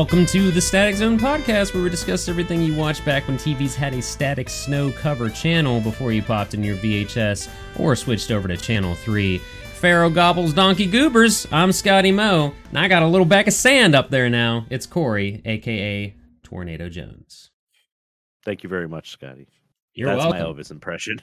Welcome to the Static Zone podcast, where we discuss everything you watched back when TVs had a static snow cover channel before you popped in your VHS or switched over to Channel 3. Pharaoh gobbles donkey goobers. I'm Scotty Moe, and I got a little bag of sand up there now. It's Corey, aka Tornado Jones. Thank you very much, Scotty. You're That's welcome. my Elvis impression.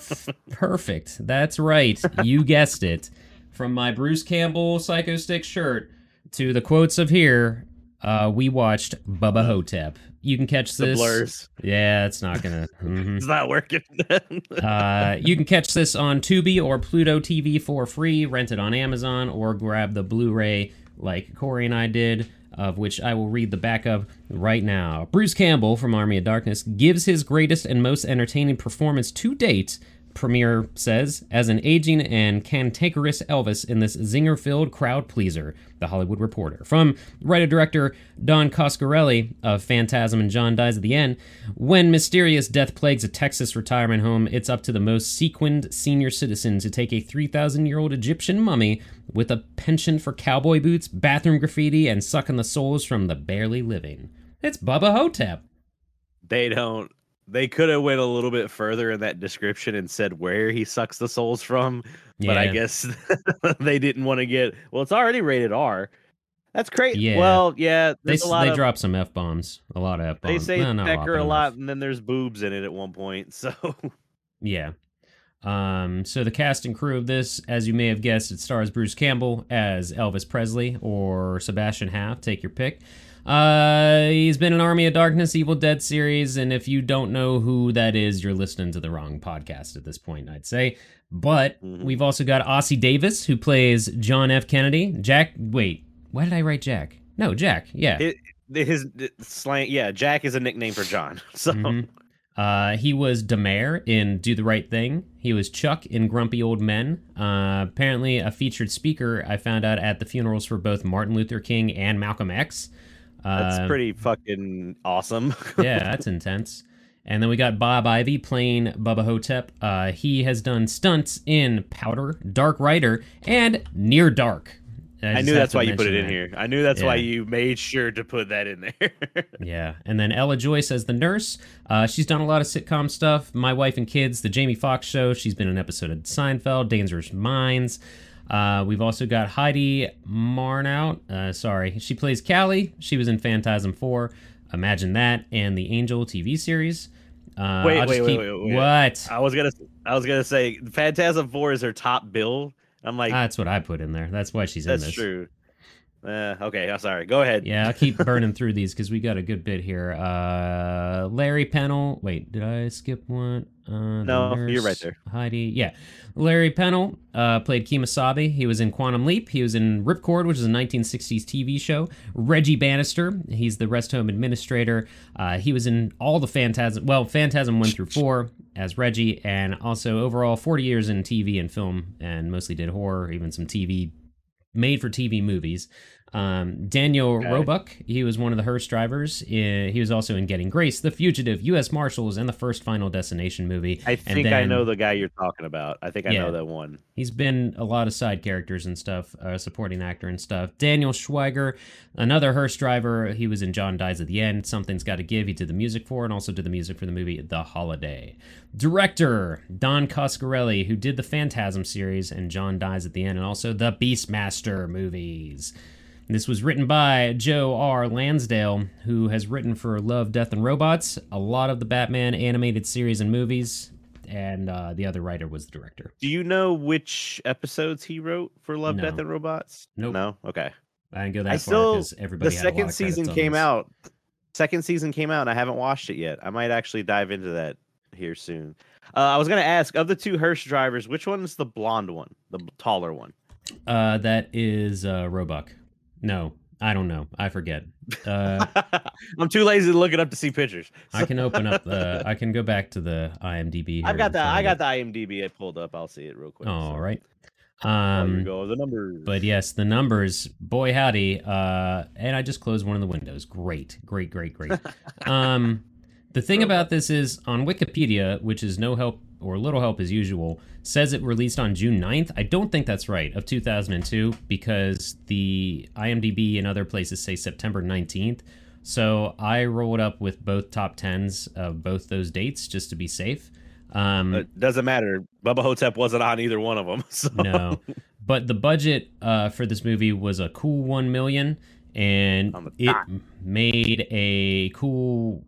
Perfect. That's right. You guessed it. From my Bruce Campbell Psycho Stick shirt to the quotes of here, uh, we watched Bubba Ho-Tep. You can catch the this. blurs. Yeah, it's not gonna. mhm. It's not working. Uh, you can catch this on Tubi or Pluto TV for free, rent it on Amazon, or grab the Blu-ray like Corey and I did, of which I will read the back of right now. Bruce Campbell from Army of Darkness gives his greatest and most entertaining performance to date. Premiere says, as an aging and cantankerous Elvis in this zinger filled crowd pleaser, The Hollywood Reporter. From writer director Don Coscarelli of Phantasm and John Dies at the End, when mysterious death plagues a Texas retirement home, it's up to the most sequined senior citizen to take a 3,000 year old Egyptian mummy with a penchant for cowboy boots, bathroom graffiti, and sucking the souls from the barely living. It's Bubba Ho-Tep. they don't. They could have went a little bit further in that description and said where he sucks the souls from, but I guess they didn't want to get. Well, it's already rated R. That's crazy. Yeah. Well, yeah. They, There's a lot they of. drop some F bombs. A lot of F bombs. they say pecker a lot, enough. and then there's boobs in it at one point. So Yeah. Um, so the cast and crew of this, as you may have guessed, it stars Bruce Campbell as Elvis Presley or Sebastian Haff. Take your pick. Uh, he's been in Army of Darkness, Evil Dead series, and if you don't know who that is, you're listening to the wrong podcast at this point, I'd say. But Mhm. we've also got Ossie Davis, who plays John F. Kennedy. Jack, wait, why did I write Jack? No, Jack. Yeah. it, his slang. Yeah, Jack is a nickname for John. So Mhm. Uh, he was Da Mayor in Do the Right Thing. He was Chuck in Grumpy Old Men. Uh, apparently, a featured speaker I found out at the funerals for both Martin Luther King and Malcolm X. that's Uh, pretty fucking awesome. yeah, that's intense. And then we got Bob Ivy playing Bubba Ho-Tep. Uh, he has done stunts in Powder, Dark Rider, and Near Dark. I just knew that's why you put it mention in here. I knew that's why you made sure to put that in there. Yeah, and then Ella Joyce as the nurse. Uh, she's done a lot of sitcom stuff. My Wife and Kids, The Jamie Foxx Show. She's been in an episode of Seinfeld, Dangerous Minds. Uh, we've also got Heidi Marnhout. Uh, sorry, she plays Callie. She was in Phantasm 4. Imagine that, and the Angel TV series. Uh, Wait, I'll just wait, wait, wait, wait. What? I was gonna, I was gonna say, Phantasm Four is her top bill. I'm like, That's what I put in there. That's why she's in that's this. true. Uh, okay, I'm sorry. Go ahead. Yeah, I'll keep burning through these because we got a good bit here. Uh, Larry Pennell. Wait, did I skip one? Uh, No, you're right there. Heidi. Yeah. Larry Pennell uh, played Kemosabe. He was in Quantum Leap. He was in Ripcord, which is a 1960s TV show. Reggie Bannister. He's the rest home administrator. Uh, he was in all the Phantasm. Well, Phantasm 1 through 4 as Reggie, and also overall 40 years in TV and film, and mostly did horror, even some TV made for TV movies. Um, Daniel Okay. Roebuck, he was one of the hearse drivers. He was also in Getting Grace, The Fugitive, U.S. Marshals, and the first Final Destination movie. I think I know the guy you're talking about. I think I Yeah. know that one. He's been a lot of side characters and stuff, uh, supporting actor and stuff. Daniel Schweiger, another hearse driver. He was in John Dies at the End. Something's Got to Give. He did the music for, and also did the music for the movie The Holiday. Director Don Coscarelli, who did the Phantasm series and John Dies at the End, and also the Beastmaster movies. This was written by Joe R. Lansdale, who has written for Love, Death, and Robots, a lot of the Batman animated series and movies, and uh, the other writer was the director. Do you know which episodes he wrote for Love, No. Death, and Robots? Nope. No. Okay. I didn't go that I far because everybody the had a lot second season came out. Second season came out, and I haven't watched it yet. I might actually dive into that here soon. Uh, I was gonna ask of the two hearse drivers, which one is the blonde one, the taller one? Uh, that is uh, Roebuck. No, I don't know. I forget. Uh, I'm too lazy to look it up to see pictures. I can open up the. I can go back to the IMDb. I've got the I got it. the IMDb I pulled up. I'll see it real quick. All so. right. There you Um, go. The numbers. but yes, the numbers. Boy, howdy. Uh, and I just closed one of the windows. Great, great, great, great. um, the thing about this is on Wikipedia, which is no help or Little Help as usual, says it released on June 9th. I don't think that's right, of 2002, because the IMDb and other places say September 19th. So I rolled up with both top 10s of both those dates just to be safe. Um, It doesn't matter. Bubba Ho-Tep wasn't on either one of them. So. no, but the budget uh, for this movie was a cool 1 million and it made a cool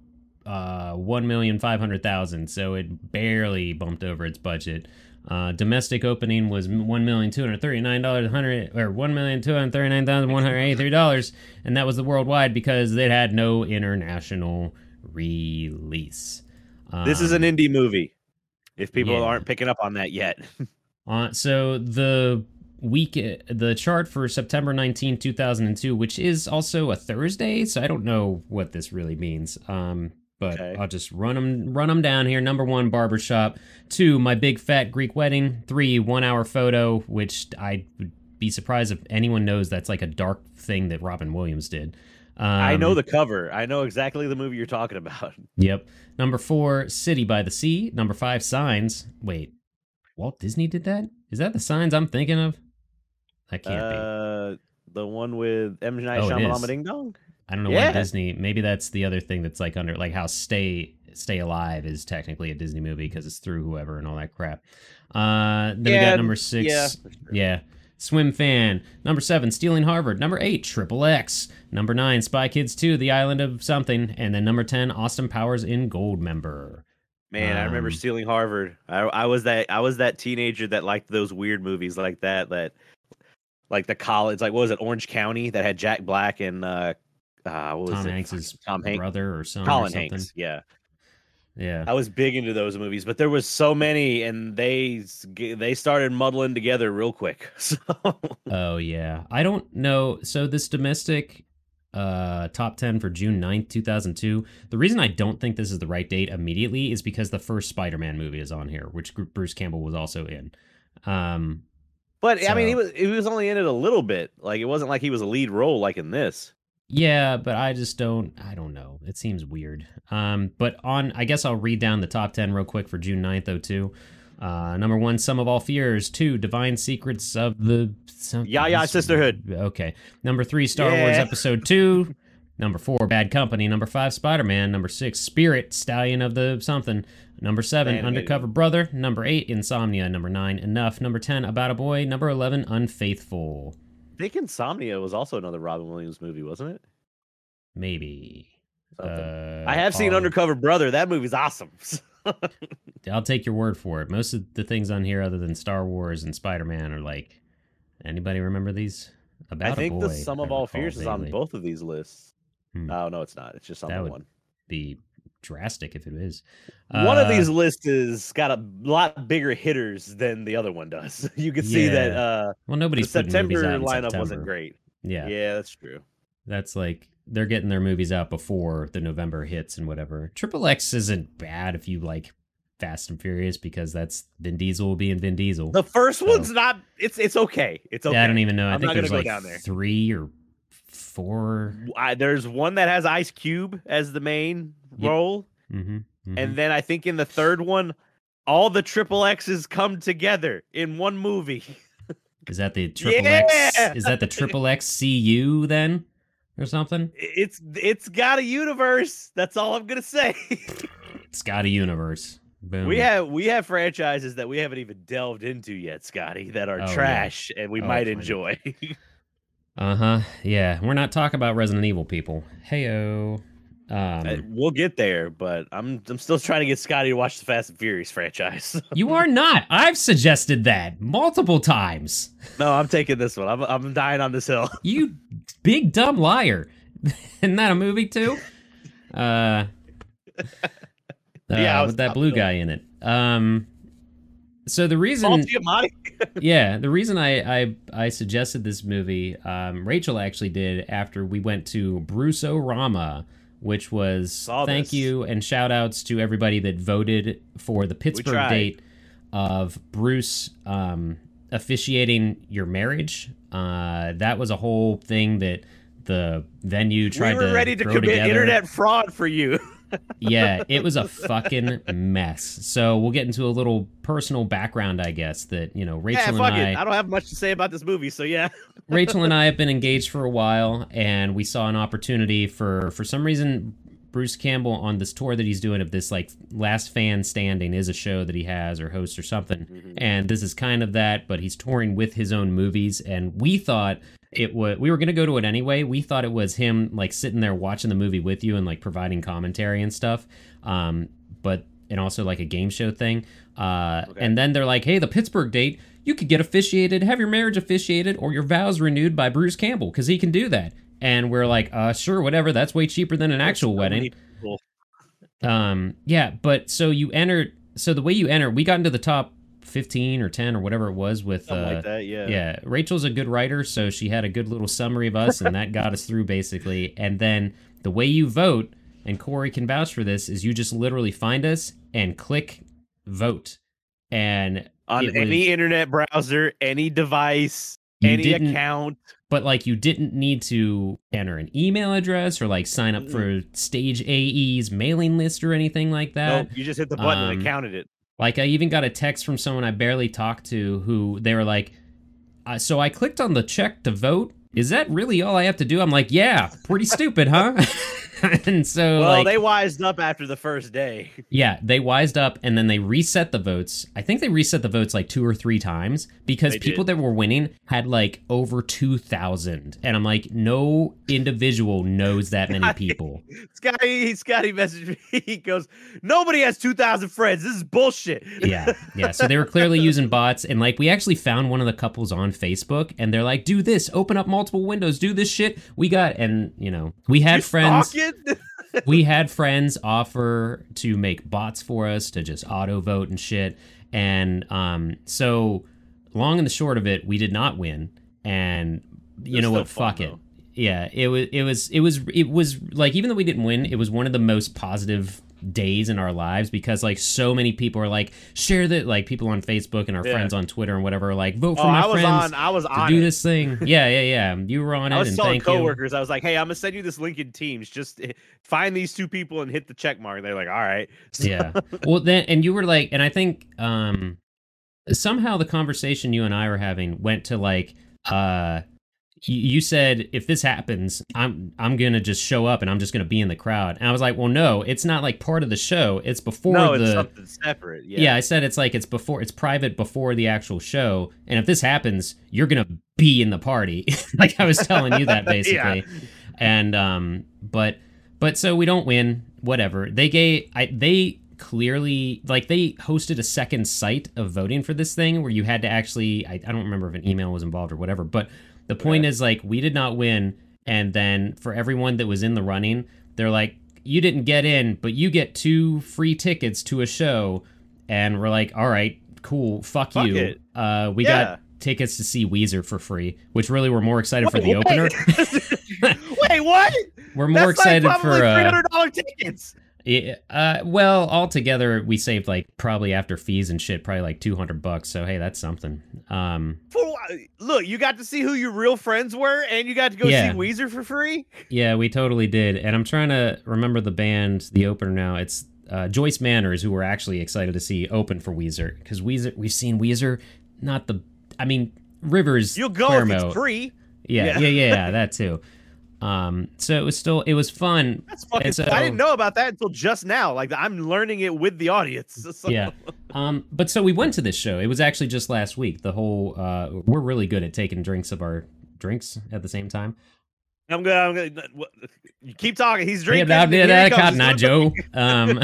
uh, one million five hundred thousand. So it barely bumped over its budget. Uh, domestic opening was one million two hundred thirty nine dollars hundred or one million two hundred thirty nine thousand one hundred eighty three dollars, and that was the worldwide because it had no international release. This is an Um, indie movie. If people yeah. aren't picking up on that yet, Uh, so the week, the chart for September 19, 2002, which is also a Thursday, so I don't know what this really means. Um, but Okay. I'll just run them, run them down here. Number one, barbershop. Two, my big fat Greek wedding. Three, one hour photo, which I would be surprised if anyone knows that's like a dark thing that Robin Williams did. Um, I know the cover. I know exactly the movie you're talking about. Yep. Number four, City by the Sea. Number five, Signs. Wait, Walt Disney did that? Is that the Signs I'm thinking of? That can't be. Uh, the one with M Night Oh, Shyamalan. Ding Dong. I don't know yeah. why Disney. Maybe that's the other thing that's like under like how Stay Stay Alive is technically a Disney movie because it's through whoever and all that crap. Uh, then we got number six. yeah. Yeah. Swimfan. Number seven, Stealing Harvard. Number eight, Triple X. Number nine, Spy Kids 2, The Island of Something. And then number 10, Austin Powers in Goldmember. Man, I remember Um, stealing Harvard. I, I was that I was that teenager that liked those weird movies like that. That like the college, like what was it, Orange County, that had Jack Black and uh, uh what was Tom it? Hanks's Tom Hanks, brother or son or something. Hanks. Yeah, Yeah. I was big into those movies, but there was so many, and they they started muddling together real quick. So Oh yeah. I don't know. So this domestic uh top 10 for June 9th, 2002. The reason I don't think this is the right date immediately is because the first Spider-Man movie is on here, which Bruce Campbell was also in. Um But I mean, he was he was only in it a little bit. Like it wasn't like he was a lead role like in this. Yeah, but I just don't I don't know. It seems weird. Um but on I guess I'll read down the top 10 real quick for June 9th, 02. Uh, number one, Sum of All Fears. Two, Divine Secrets of the some, Ya Ya Sisterhood. Okay. Number three, Star Wars Episode Two. Number four, Bad Company. Number five, Spider Man. Number six, Spirit, Stallion of the something. Number seven, Animated Undercover Brother. Number eight, Insomnia. Number nine, Enough. Number ten, About a Boy. Number eleven, Unfaithful. I think Insomnia was also another Robin Williams movie, wasn't it? Maybe. Uh, I have seen Undercover Brother. That movie's awesome. I'll take your word for it. Most of the things on here, other than Star Wars and Spider Man, are like. Anybody remember these? About I think the Sum of All Fears is on both of these lists. Hmm. Oh no, it's not. It's just on That one. Be drastic if it is. one of Uh, these lists is got a lot bigger hitters than the other one does. You can see that uh, Well, the nobody's putting September lineup September. wasn't great. Yeah, Yeah, that's true. that's like they're getting their movies out before the November hits and whatever. Triple X isn't bad if you like Fast and Furious because that's Vin Diesel will be in Vin Diesel. The first So- one's not. It's it's okay. It's okay. Yeah, I don't even know. I I'm think there's like down there. three or four. I, there's one that has Ice Cube as the main Role, hmm and then I think in the third one, all the triple X's come together in one movie. is that the Triple X? Is that the Triple X CU then, or something? It's it's got a universe. That's all I'm gonna say. Scotty Universe. Boom. we have we have franchises that we haven't even delved into yet, Scotty, that are Oh, yeah. trash and we Oh, might enjoy. Uh huh. Yeah, we're not talking about Resident Evil, people. Heyo. Um, we'll get there, but I'm I'm still trying to get Scotty to watch the Fast and Furious franchise. you are not. I've suggested that multiple times. no, I'm taking this one. I'm I'm dying on this hill. You big dumb liar. Isn't that a movie too? Uh, Yeah, uh, with that blue guy in it. Um, so the reason, yeah, the reason I I, I suggested this movie, um, Rachel actually did after we went to Bruce-O-Rama, which was Saw thank this. you and shout outs to everybody that voted for the Pittsburgh date of Bruce um, officiating your marriage. Uh, that was a whole thing that the venue tried we were to ready to commit together. internet fraud for you. Yeah, it was a fucking mess. So we'll get into a little personal background, I guess. That you know, Rachel yeah, and I, it. I don't have much to say about this movie, so yeah. Rachel and I have been engaged for a while, and we saw an opportunity for for some reason. Bruce Campbell on this tour that he's doing of this like last fan standing is a show that he has or hosts or something Mhm. and this is kind of that but he's touring with his own movies and we thought it was we were going to go to it anyway we thought it was him like sitting there watching the movie with you and like providing commentary and stuff um but and also like a game show thing uh Okay. and then they're like hey the pittsburgh date you could get officiated have your marriage officiated or your vows renewed by bruce campbell because he can do that and we're like uh sure whatever that's way cheaper than an actual So wedding um, yeah, but so you enter. So the way you enter, we got into the top fifteen or ten or whatever it was with. Something uh, like that, yeah. yeah, Rachel's a good writer, so she had a good little summary of us, and that got us through basically. And then the way you vote, and Corey can vouch for this, is you just literally find us and click vote, and On It was- any internet browser, any device, any account. But like you didn't need to enter an email address or like sign up for Stage AE's mailing list or anything like that. Nope, you just hit the button and um, it counted it. Like I even got a text from someone I barely talked to who they were like, uh, "So I clicked on the check to vote. Is that really all I have to do?" I'm like, "Yeah, pretty stupid, huh?" and so Well, like, they wised up after the first day. yeah, they wised up and then they reset the votes. I think they reset the votes like two or three times because They people did. that were winning had like over two thousand, and I'm like, no individual knows that many people. Scotty, Scotty messaged me. He goes, "Nobody has two thousand friends. This is bullshit." yeah, yeah. So they were clearly using bots, and like we actually found one of the couples on Facebook, and they're like, "Do this, open up multiple windows, do this shit." We got, and you know, we had You friends. stalking? we had friends offer to make bots for us to just auto vote and shit, and um, so long and the short of it, we did not win, and you It's know what? fun, Fuck it. Yeah, it was it was it was it was like even though we didn't win, it was one of the most positive days in our lives because like so many people are like share that like people on Facebook and our Yeah. friends on Twitter and whatever are like vote for Oh, my I was friends on. I was to on. do it. this thing. Yeah, yeah, yeah. You were on it I was and telling thank you. coworkers, I was like, "Hey, I'm gonna send you this link in Teams. Just eh, find these two people and hit the check mark." They're like, "All right." So- yeah well then and you were like and i think um somehow the conversation you and i were having went to like uh you, said if this happens i'm i'm gonna just show up and i'm just gonna be in the crowd and i was like well no it's not like part of the show it's before no, the it's something separate. Yeah. yeah. I said it's like it's before it's private before the actual show, and if this happens, you're gonna be in the party. like I was telling you that basically. And um, but but so we don't win. Whatever they gave, I they clearly like they hosted a second site of voting for this thing where you had to actually I, I don't remember if an email was involved or whatever, but the point is like we did not win, and then for everyone that was in the running, they're like you didn't get in, but you get two free tickets to a show and we're like, all right, cool, fuck, Fuck you. Uh, we Yeah. got tickets to see Weezer for free, which really we're more excited for Wait, the opener. wait. Wait, what? we're more That's excited like for three uh, hundred dollar tickets. Yeah, uh, well, altogether we saved like probably after fees and shit, probably like two hundred bucks. So hey, that's something. Um, For look, you got to see who your real friends were, and you got to go Yeah. see Weezer for free. yeah, we totally did, and I'm trying to remember the band, the opener now. It's uh, Joyce Manor, who we're actually excited to see open for Weezer because Weezer, we've seen Weezer, not the, I mean Rivers. You'll go if it's free. Yeah, Yeah. yeah, yeah, yeah, that too. Um, so it was still it was fun. That's fucking. So- I didn't know about that until just now. Like I'm learning it with the audience. So- Yeah. Um, but so we went to this show. It was actually just last week. The whole uh, we're really good at taking drinks of our drinks at the same time. I'm gonna. I'm gonna. what- You keep talking. He's Yeah, drinking. here he that. Cotton Eye Joe. Um,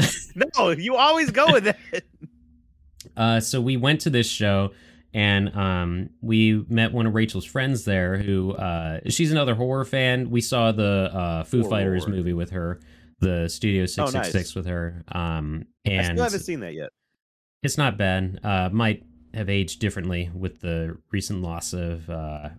No, you always go with that. uh, so we went to this show and um, we met one of Rachel's friends there who uh, she's another horror fan. We saw the uh, Foo Horror. Fighters movie with her, the Studio Six Six Six nice. with her. Um, I and still haven't seen that yet. It's not bad. Uh, might have aged differently with the recent loss of uh,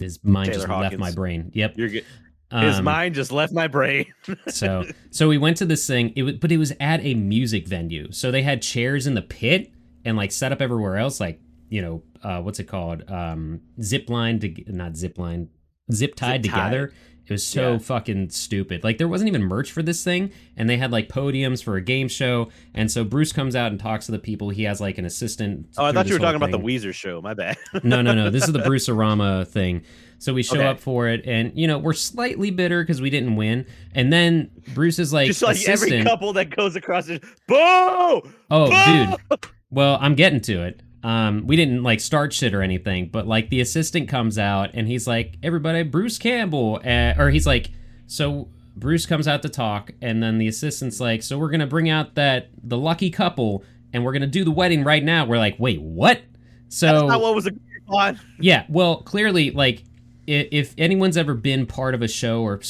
his mind Taylor just left my brain. Yep. You're good. His Um, mind just left my brain. so so we went to this thing. It was, but it was at a music venue. So they had chairs in the pit and like set up everywhere else. Like you know uh, what's it called? Um, zip line to not zip line. zip tied together. It was so Yeah. fucking stupid. Like there wasn't even merch for this thing, and they had like podiums for a game show. And so Bruce comes out and talks to the people. He has like an assistant. Oh, I thought you were talking whole about the thing. Weezer show. My bad. no, no, no. This is the Bruce Arama thing. So we show Okay. up for it, and you know we're slightly bitter because we didn't win. And then Bruce is like, Just like assistant. every couple that goes across it. Boo! oh, Boo! dude. Well, I'm getting to it. Um, we didn't like start shit or anything, but like the assistant comes out and he's like, "Everybody, Bruce Campbell," uh, or he's like, "So." Bruce comes out to talk, and then the assistant's like, "So we're gonna bring out that the lucky couple, and we're gonna do the wedding right now." We're like, "Wait, what?" So That's not what was agreed upon. yeah, well, clearly, like, if anyone's ever been part of a show or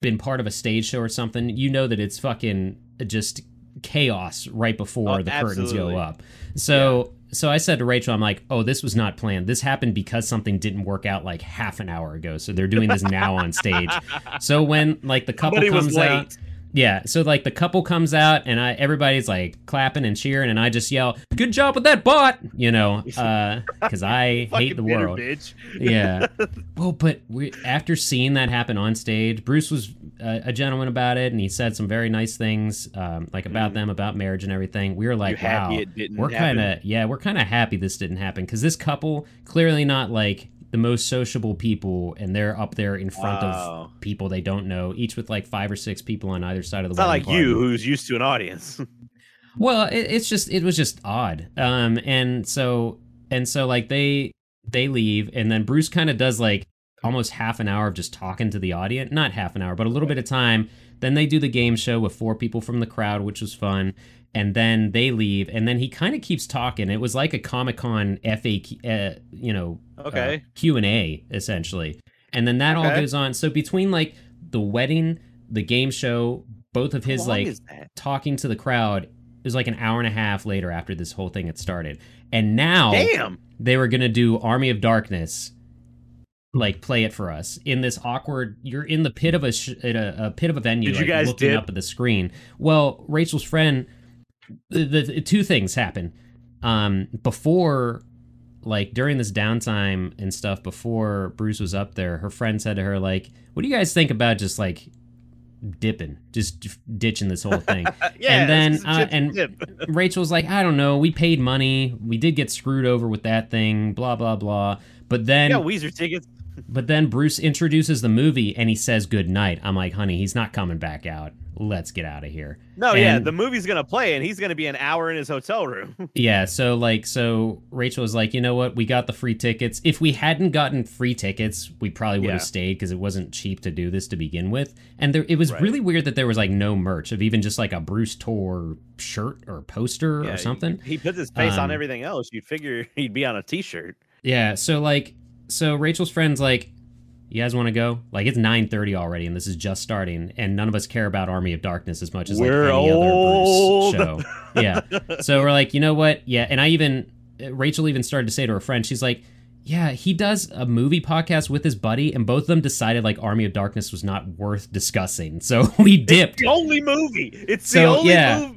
been part of a stage show or something, you know that it's fucking just chaos right before Oh, the curtains go up. So, so I said to Rachel, I'm like, oh, this was not planned. This happened because something didn't work out like half an hour ago. So they're doing this now on stage. So when like the couple Somebody comes late. out. Yeah, so like the couple comes out and I everybody's like clapping and cheering and I just yell, "Good job with that bot!" You know, because I hate the bitter world bitch. yeah. Well, but we, after seeing that happen on stage, Bruce was a, a gentleman about it, and he said some very nice things, um, like about Mhm. them, about marriage and everything. We were like, wow, it didn't we're kind of yeah, we're kind of happy this didn't happen because this couple clearly not like the most sociable people, and they're up there in front Wow. of people they don't know, each with like five or six people on either side of the. It's not like you, who's used to an audience. Well, it, it's just it was just odd. Um, and so and so like they they leave, and then Bruce kind of does like almost half an hour of just talking to the audience, not half an hour, but a little bit of time. Then they do the game show with four people from the crowd, which was fun. And then they leave, and then he kind of keeps talking. It was like a Comic Con FAQ, uh, you know, Okay. Q and A essentially, and then that all goes on. So between like the wedding, the game show, both of his like talking to the crowd it was like an hour and a half later after this whole thing had started and now Damn. they were gonna do army of darkness like play it for us in this awkward you're in the pit of a, sh- a, a pit of a venue Did you like, guys looking dip? up at the screen well rachel's friend the, the two things happen um before like during this downtime and stuff before bruce was up there her friend said to her like what do you guys think about just like dipping just ditching this whole thing yeah. and then, uh, and- Rachel's like, I don't know. We paid money. We did get screwed over with that thing. Blah blah blah. But then, yeah, Weezer tickets. But then Bruce introduces the movie and he says good night. I'm like, honey, he's not coming back out. Let's get out of here. No, yeah, the movie's gonna play, and he's gonna be an hour in his hotel room. Yeah. So like, so Rachel was like, you know what? We got the free tickets. If we hadn't gotten free tickets, we probably would Yeah. have stayed because it wasn't cheap to do this to begin with. And there, it was Right. really weird that there was like no merch of even just like a Bruce tour shirt or poster Yeah, or something. He puts his face Um, on everything else. You'd figure he'd be on a T-shirt. Yeah, so like so Rachel's friends like you guys want to go? Like it's 9:30 already and this is just starting and none of us care about Army of Darkness as much as like We're any old. other Bruce show. Yeah. So we're like, "You know what? Yeah." And I even Rachel even started to say to her friend, she's like, "Yeah, he does a movie podcast with his buddy and both of them decided like Army of Darkness was not worth discussing." So we dipped. the only movie. It's So, the only yeah. movie.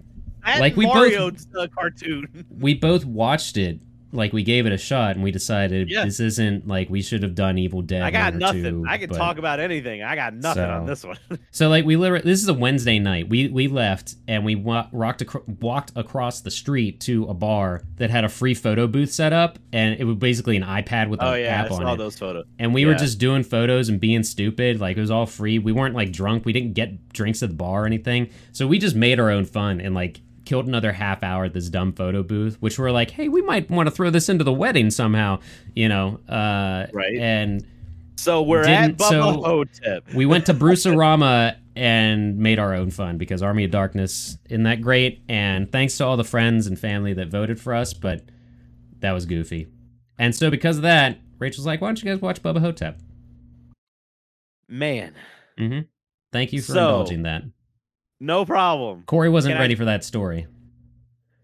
Like, we both- Mario uh, cartoon. we both watched it like we gave it a shot and we decided Yeah. this isn't like we should have done Evil Dead I got 1 or nothing. 2, I can but- talk about anything. I got nothing on this one. So like we literally, this is a Wednesday night. We we left and we wa- rocked acro- walked across the street to a bar that had a free photo booth set up, and it was basically an iPad with an oh yeah, app I on saw it. those photos. And we were just doing photos and being stupid. Like it was all free. We weren't like drunk. We didn't get drinks at the bar or anything. So we just made our own fun and like killed another half hour at this dumb photo booth, which we're like, hey, we might want to throw this into the wedding somehow, you know? Uh, Right. And So we're at Didn't- Bubba so- Ho-Tep. we went to Bruce-O-Rama and made our own fun because Army of Darkness isn't that great. And thanks to all the friends and family that voted for us, but that was goofy. And so because of that, Rachel's like, why don't you guys watch Bubba Ho-Tep? Man, Mm-hmm. Thank you for So- indulging that. No problem. Corey wasn't Can I- ready for that story.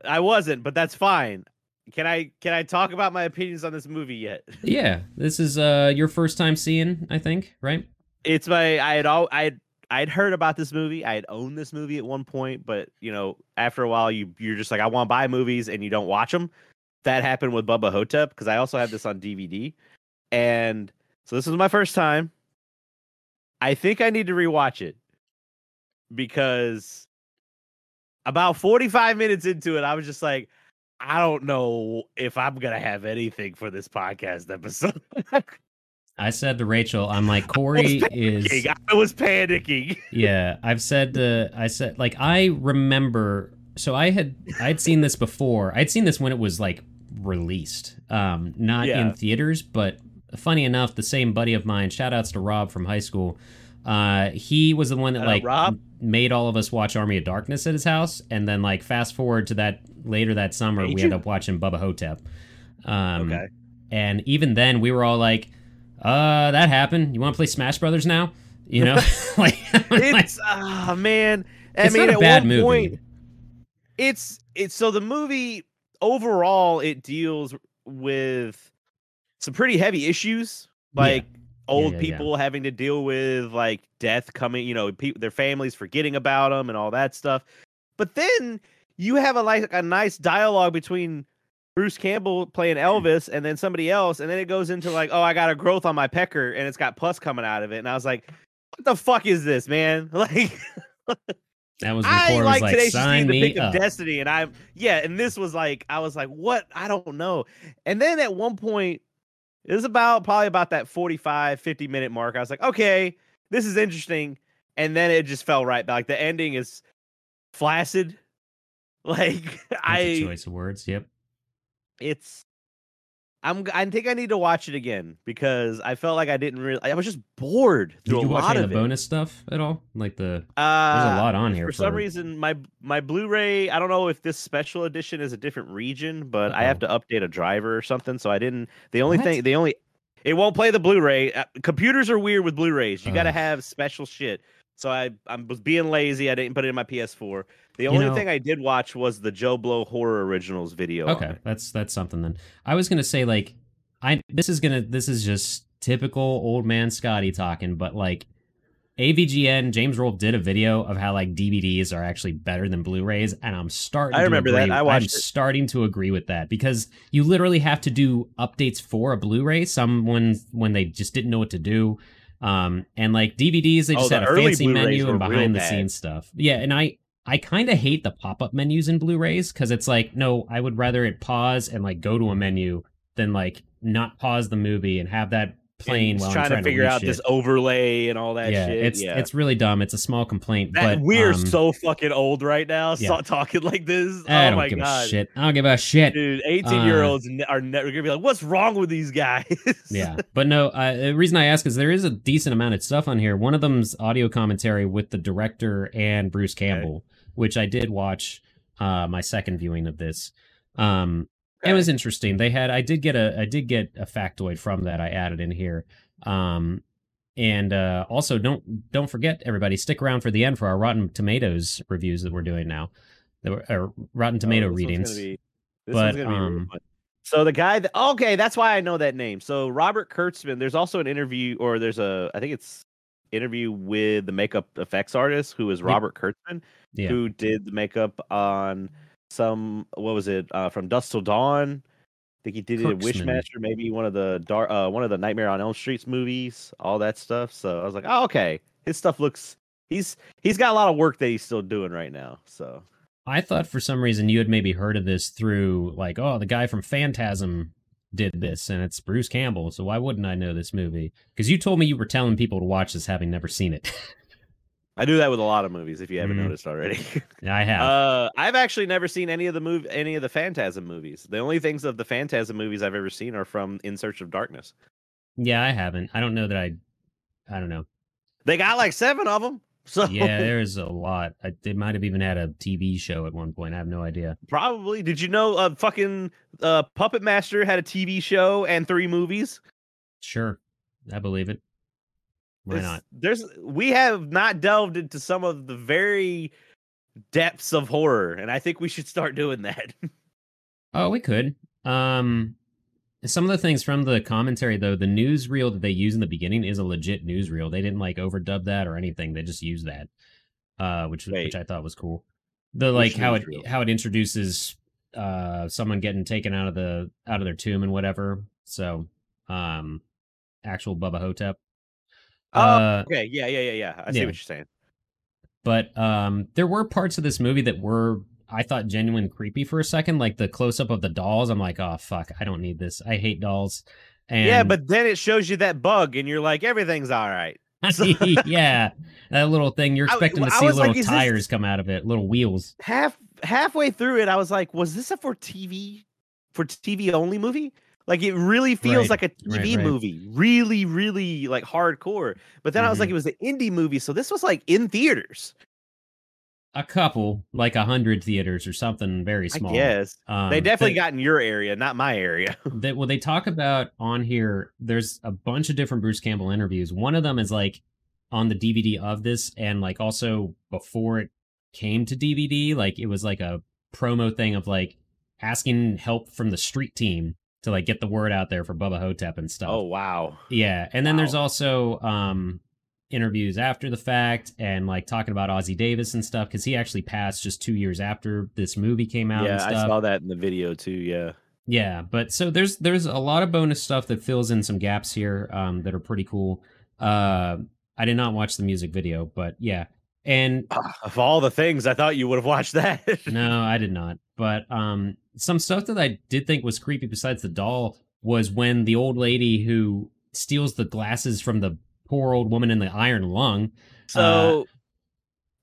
I wasn't, but that's fine. Can I can I talk about my opinions on this movie yet? Yeah, this is uh your first time seeing, I think, right? It's my I had all I had I'd heard about this movie. I had owned this movie at one point, but you know, after a while, you you're just like, I want to buy movies, and you don't watch them. That happened with Bubba Ho-Tep because I also have this on DVD, and so this was my first time. I think I need to rewatch it because about 45 minutes into it, I was just like, I don't know if I'm gonna have anything for this podcast episode. I said to Rachel, I'm like Corey is. I was panicking. yeah, I've said to I said like I remember. So I had I'd seen this before. I'd seen this when it was like released, um, not Yeah. in theaters. But funny enough, the same buddy of mine. Shout outs to Rob from high school. Uh, he was the one that like Rob. made all of us watch Army of Darkness at his house, and then like fast forward to that later that summer, Made we you? ended up watching Bubba Ho-Tep. Um, okay. and even then, we were all like, "Uh, that happened. You want to play Smash Brothers now?" You know, like, like, It's ah man. I it's mean, not a at bad one movie. point, it's it's so the movie overall it deals with some pretty heavy issues like old yeah, yeah. people having to deal with like death coming you know pe- their families forgetting about them and all that stuff but then you have a like a nice dialogue between Bruce Campbell playing mm. Elvis and then somebody else and then it goes into like oh I got a growth on my pecker and it's got pus coming out of it and I was like what the fuck is this man like that was I like was like, Tenacious D "Sign the Pick of. Destiny, and I'm yeah, and this was like I was like, what? I don't know. And then at one point, it was about probably about that 45, 50 minute mark. I was like, okay, this is interesting. And then it just fell right back. The ending is flaccid. Like That's I choice of words. Yep. it's I'm I think I need to watch it again because I felt like I didn't really I was just bored Did through you a watch lot any of the it. bonus stuff at all? Like the there's Uh, a lot on here for some reason my my blu-ray i don't know if this special edition is a different region but i have to update a driver or something so i didn't the only What? thing the only it won't play the blu-ray uh, computers are weird with blu-rays you got to have special shit so i i was being lazy i didn't put it in my ps4 the You only know- thing i did watch was the joe blow horror originals video Okay, that's that's something then. I was gonna say like I this is gonna this is just typical old man Scotty talking, but like AVGN James Rolfe did a video of how like DVDs are actually better than Blu-rays, and I'm starting. I to remember that. agree- I I'm it. starting to agree with that because you literally have to do updates for a Blu-ray. Someone when they just didn't know what to do. Um, and like DVDs, they Oh, just the had a fancy Blu-rays menu and behind the scenes stuff. Yeah, and I I kind of hate the pop up menus in Blu rays because it's like, no, I would rather it pause and like go to a menu than like not pause the movie and have that playing while trying trying to figure read out shit. this overlay and all that yeah, shit it's yeah it's really dumb. It's a small complaint, that, but we're um, so fucking old right now yeah. so, talking like this I oh don't my give god a shit. I don't give a shit. Dude, 18 year olds are never gonna be like, what's wrong with these guys? yeah, but no. Uh, the reason I ask is there is a decent amount of stuff on here. One of them's audio commentary with the director and Bruce Campbell, which I did watch. Uh, my second viewing of this. Um, it was interesting. They had I did get a I did get a factoid from that I added in here. Um, and uh, also don't don't forget everybody stick around for the end for our Rotten Tomatoes reviews that we're doing now. The uh, Rotten Tomato Oh, this one's gonna readings. be- this But, one's gonna be um. So the guy that okay, that's why I know that name. So Robert Kurtzman, there's also an interview, or there's a I think it's interview with the makeup effects artist who is. Robert Kurtzman, Yeah. who did the makeup on some what was it uh, from Dusk Till Dawn. I think he did it in. Wishmaster, maybe one of the dark, uh, one of the Nightmare on Elm Streets movies, all that stuff. So I was like, oh, okay, his stuff looks. He's he's got a lot of work that he's still doing right now. So I thought for some reason you had maybe heard of this through like, oh, the guy from Phantasm did this, and it's Bruce Campbell. So why wouldn't I know this movie? Because you told me you were telling people to watch this, having never seen it. I do that with a lot of movies. If you haven't Mhm. noticed already. yeah, I have. Uh, I've actually never seen any of the move any of the Phantasm movies. The only things of the Phantasm movies I've ever seen are from In Search of Darkness. yeah, I haven't. I don't know that I. I don't know. They got like seven of them. So Yeah, there's a lot. I, they might have even had a TV show at one point. I have no idea. probably. Did you know? Uh, fucking uh, Puppet Master had a TV show and three movies. Sure, I believe it. Why It's- not? There's we have not delved into some of the very depths of horror, and I think we should start doing that. Oh, we could. Um, some of the things from the commentary, though, the newsreel that they use in the beginning is a legit newsreel. They didn't like overdub that or anything. They just used that, uh, which which I thought was cool. The like Which how it how it introduces uh someone getting taken out of the out of their tomb and whatever. So, um, actual Bubba Ho-Tep. Oh, Uh, okay. Yeah, yeah, yeah, yeah. I see yeah. what you're saying. but um, there were parts of this movie that were I thought genuine creepy for a second, like the close up of the dolls. I'm like, oh fuck, I don't need this. I hate dolls. And yeah, but then it shows you that bug, and you're like, everything's all right. yeah, that little thing you're I- expecting to see was like, little tires come out of it, little wheels. Half halfway through it, I was like, was this a for TV for TV only movie? Like it really feels Right, like a TV right. movie, really, really like hardcore. But then I was Mm-hmm. like, it was an indie movie, so this was like in theaters. A couple, like a hundred theaters or something very small. Yes, Um, they definitely that- got in your area, not my area. that well they talk about on here there's a bunch of different bruce campbell interviews one of them is like on the dvd of this and like also before it came to dvd like it was like a promo thing of like asking help from the street team to like get the word out there for bubba ho-tep and stuff oh wow, yeah and then there's also um interviews after the fact and like talking about ossie davis and stuff because he actually passed just two years after this movie came out and yeah, I saw that in the video too. Yeah, yeah, but so there's there's a lot of bonus stuff that fills in some gaps here um, that are pretty cool. Uh, I did not watch the music video, but yeah, and Ah, of all the things, I thought you would have watched that. no, I did not. But um, some stuff that I did think was creepy besides the doll was when the old lady who steals the glasses from the poor old woman in the iron lung. So,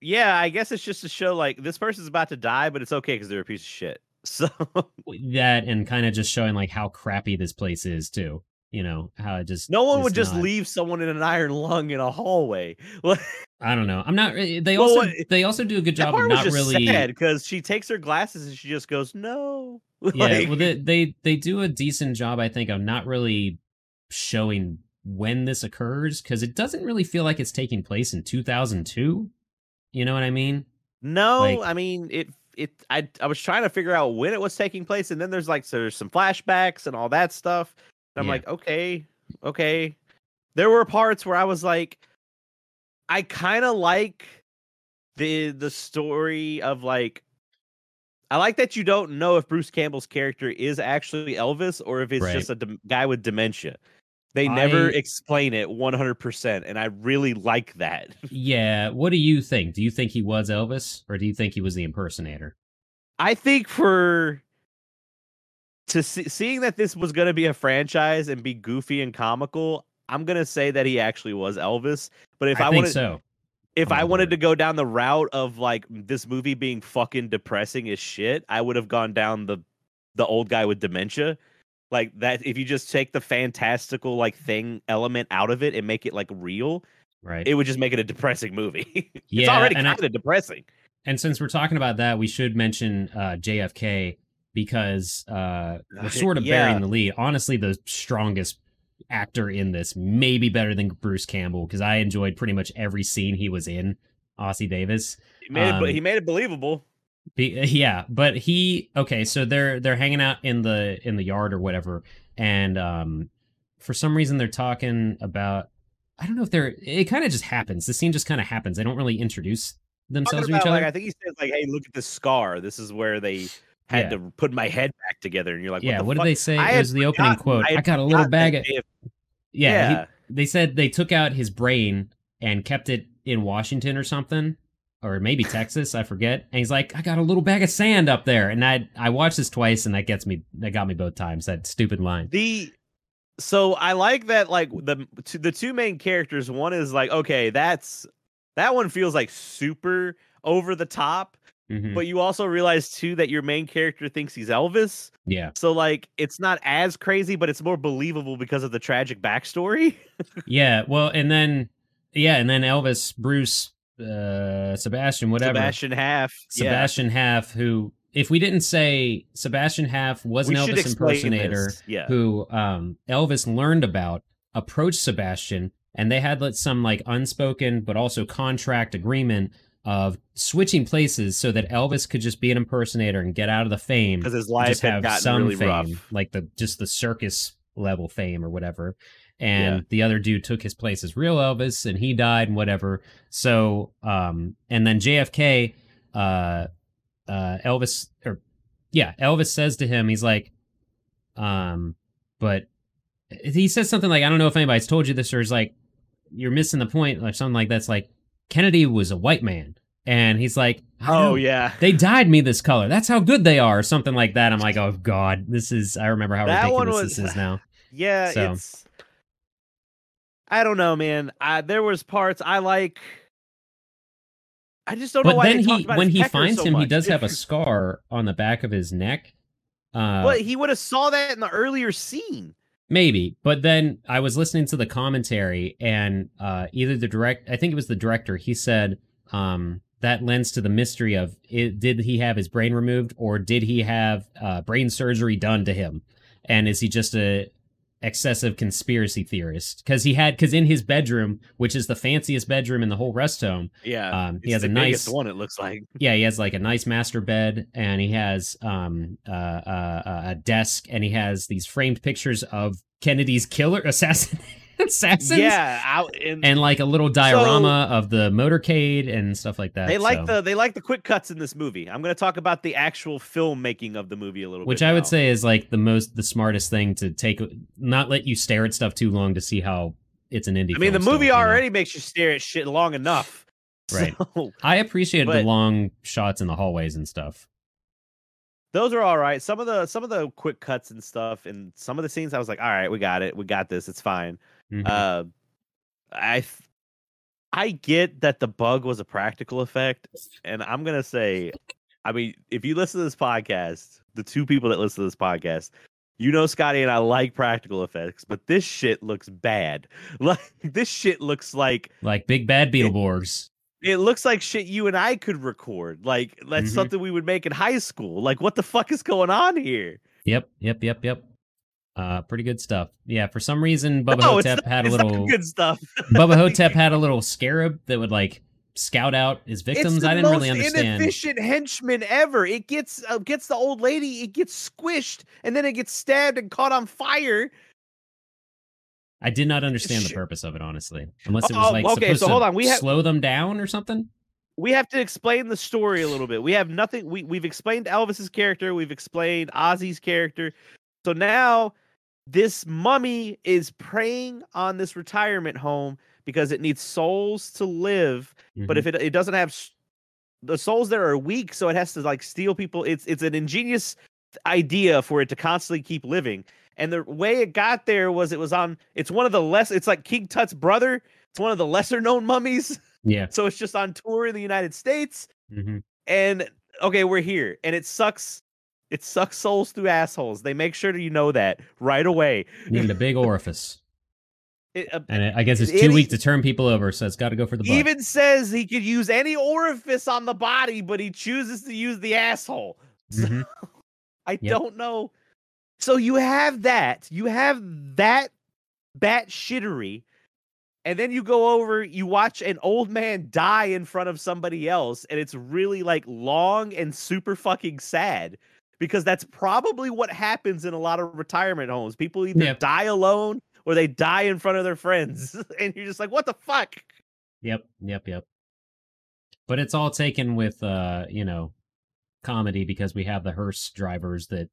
yeah, I guess it's just to show like this person's about to die, but it's okay because they're a piece of shit. So, That and kind of just showing like how crappy this place is too. You know how it just no one would just not- leave someone in an iron lung in a hallway. I don't know. I'm not. They also they also do a good job of not just really. because she takes her glasses and she just goes, "No." Yeah, Like, well, they, they they do a decent job, I think, of not really showing when this occurs because it doesn't really feel like it's taking place in 2002. You know what I mean? no, like- I mean it. It. I. I was trying to figure out when it was taking place, and then there's like so there's some flashbacks and all that stuff. I'm Yeah. like, okay, okay. There were parts where I was like, I kind of like the the story of like. I like that you don't know if Bruce Campbell's character is actually Elvis or if it's Right. just a dem- guy with dementia. They never I- explain it 100%, and I really like that. Yeah. What do you think? Do you think he was Elvis, or do you think he was the impersonator? I think for to see, seeing that this was going to be a franchise and be goofy and comical, I'm going to say that he actually was Elvis. But if I, I, think wanted so. if I'm I wanted to go down the route of like this movie being fucking depressing as shit, I would have gone down the the old guy with dementia. Like that if you just take the fantastical like thing element out of it and make it like real, Right. it would just make it a depressing movie. it's Yeah, already kind of depressing. And since we're talking about that, we should mention uh, JFK because uh, we're sort of yeah. burying the lead. Honestly, the strongest actor in this, maybe better than Bruce Campbell, because I enjoyed pretty much every scene he was in. Ossie Davis, He made Um, it he made it believable. Be, yeah, but he okay. So they're they're hanging out in the in the yard or whatever, and um, for some reason they're talking about. I don't know if they're. It kind of just happens. The scene just kind of happens. They don't really introduce themselves to each other. like, I think he says like, "Hey, look at this scar. This is where they had Yeah. to put my head back together." And you're like, yeah, the what fuck? did they say? I It was the opening quote. I I, got a little bag of. they have- Yeah, he- they said they took out his brain and kept it in Washington or something, or maybe Texas. I forget. And he's like, I got a little bag of sand up there, and I I watched this twice, and that gets me. That got me both times. That stupid line. The so I like that like the the two main characters. One is like, okay, that's that one feels like super over the top, Mhm. but you also realize too that your main character thinks he's Elvis. Yeah, So like it's not as crazy, but it's more believable because of the tragic backstory. yeah. Well, and then yeah, and then Elvis, Bruce, uh, Sebastian, whatever. Sebastian Haff. yeah. Sebastian Haff, who, if we didn't say Sebastian Haff was We an Elvis impersonator Yeah. who um, Elvis learned about, approached Sebastian, and they had like, some like unspoken but also contract agreement of switching places so that Elvis could just be an impersonator and get out of the fame Because his life had gotten some really fame, rough. like the just the circus level fame or whatever. And Yeah. the other dude took his place as real Elvis, and he died and whatever. So, um, and then JFK, uh, uh, Elvis or yeah, Elvis says to him, he's like, um, but he says something like, I don't know if anybody's told you this, or is like, you're missing the point or something like that's like Kennedy was a white man, and he's like, Oh yeah. they dyed me this color. That's how good they are, or something like that." I'm like, "Oh God, this is." I remember how That ridiculous was- this is now. Yeah, So- it's. I don't know, man. I, there was parts I like. I just don't know But why then he, when he finds so him, he does have a scar on the back of his neck. Uh, Well, he would have saw that in the earlier scene. Maybe, but then I was listening to the commentary, and uh, either the direct, I think it was the director, he said um, that lends to the mystery of it, did he have his brain removed or did he have uh, brain surgery done to him, and is he just a excessive conspiracy theorist? Because he had, because in his bedroom, which is the fanciest bedroom in the whole rest home, Yeah, um, he has a nice one. It looks like. yeah, he has like a nice master bed, and he has um uh, uh, uh, a desk, and he has these framed pictures of Kennedy's killer assassin assassins. Yeah, out in. and like a little diorama of the motorcade and stuff like that. they like so- the they like the quick cuts in this movie. I'm going to talk about the actual filmmaking of the movie a little bit. which. I would say is like the most the smartest thing to take, not let you stare at stuff too long to see how it's an indie. I mean, the film still, movie you know? already makes you stare at shit long enough. Right. So, I appreciated the long shots in the hallways and stuff. those are all right. Some of the some of the quick cuts and stuff, and some of the scenes, I was like, all right, we got it, we got this, it's fine. Mhm. Uh, I I get that the bug was a practical effect, and I'm gonna say, I mean, if you listen to this podcast, the two people that listen to this podcast, you know, Scotty and I like practical effects, but this shit looks bad. Like this shit looks like like big bad Beetleborgs. it looks like shit you and I could record. Like that's Mhm. something we would make in high school. Like what the fuck is going on here? Yep, yep, yep, yep. Uh, pretty good stuff. Yeah, for some reason, Bubba no, Ho-Tep not, had a little good stuff. Bubba Ho-Tep had a little scarab that would like scout out his victims. I didn't really understand. inefficient henchman ever. It gets uh, gets the old lady. It gets squished, and then it gets stabbed and caught on fire. I did not understand the purpose of it, honestly. Unless it was Oh, like okay, supposed so hold on, we have- slow them down or something. We have to explain the story a little bit. We have nothing. We we've explained Elvis's character. We've explained Ossie's character. So now this mummy is preying on this retirement home because it needs souls to live but Mhm. if it it doesn't have s- the souls there are weak so it has to like steal people. It's it's an ingenious idea for it to constantly keep living. And the way it got there was it was on it's one of the less it's like king tut's brother. It's one of the lesser known mummies. Yeah. so it's just on tour in the united states. Hmm and okay we're here and it sucks it sucks souls through assholes they make sure you know that right away Needed a big orifice, it, uh, and it, I guess it's It too is- weak to turn people over, so it's got to go for the butt. even says he could use any orifice on the body but he chooses to use the asshole Mhm. I Yep. don't know. So you have that. You have that bat shittery. And then you go over, you watch an old man die in front of somebody else, and it's really like long and super fucking sad because that's probably what happens in a lot of retirement homes. People either Yep. die alone or they die in front of their friends. and you're just like, what the fuck? Yep, yep, yep. But it's all taken with uh, you know, comedy because we have the hearse drivers that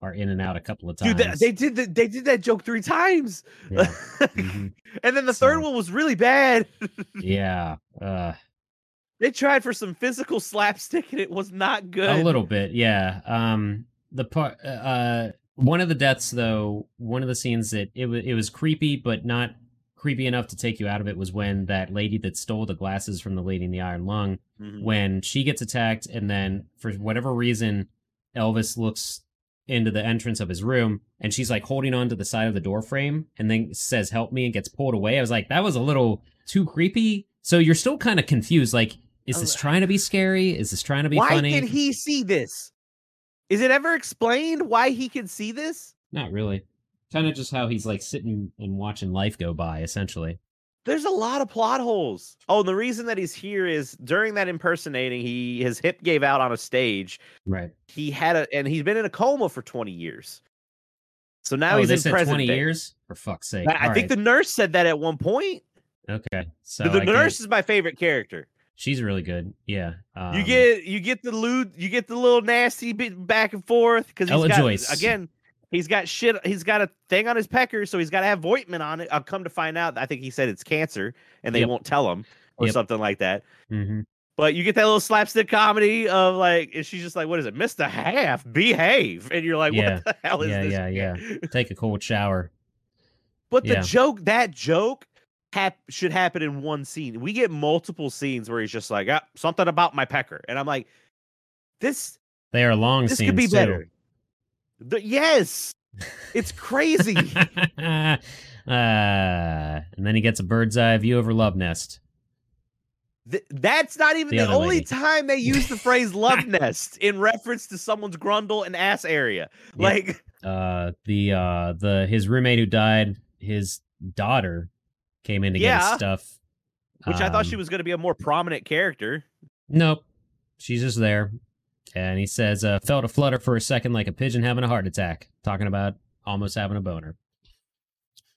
are in and out a couple of times. Dude, that, they did the, they did that joke three times. yeah. mhm. and then the third one was really bad. yeah. Uh They tried for some physical slapstick and it was not good. a little bit, yeah. Um the part uh one of the deaths though, one of the scenes that it was it was creepy but not creepy enough to take you out of it was when that lady that stole the glasses from the lady in the iron lung Mhm. when she gets attacked and then for whatever reason Elvis looks into the entrance of his room and she's like holding on to the side of the door frame and then says help me and gets pulled away. I was like that was a little too creepy. So you're still kind of confused like is oh, this Oh, trying to be scary? Is this trying to be Why funny? can he see this? Is it ever explained why he can see this? Not really. Kind of just how he's like sitting and watching life go by essentially. There's a lot of plot holes. Oh, and the reason that he's here is during that impersonating, he his hip gave out on a stage. Right. He had a and he's been in a coma for 20 years. So now oh, he's in said present 20 day. years? For fuck's sake. I, I think right. the nurse said that at one point. Okay. So the I nurse guess- is my favorite character. She's really good. Yeah. Um, you get you get the lewd, you get the little nasty bit back and forth because Ella got, Joyce. again. he's got shit. He's got a thing on his pecker, so he's got to have Voigtman on it. I've come to find out. I think he said it's cancer, and they Yep. won't tell him or Yep. something like that. hmm But you get that little slapstick comedy of like, and she's just like, "What is it, Mister Haff? Behave!" And you're like, Yeah. "What the hell is Yeah, this?" yeah, yeah. yeah. Take a cold shower. But the joke, that joke, hap- should happen in one scene. We get multiple scenes where he's just like, ah, "Something about my pecker," and I'm like, "This, They are long this scenes could be too. better." The- yes, it's crazy. uh, and then he gets a bird's eye view over Love Nest. Th- that's not even The the, only lady. time they use the phrase love nest in reference to someone's grundle and ass area. Like, Uh, the uh, the his roommate who died, his daughter came in to get Yeah. his stuff. which I thought she Um, was going to be a more prominent character. Nope, she's just there. And he says, uh, felt a flutter for a second like a pigeon having a heart attack. Talking about almost having a boner.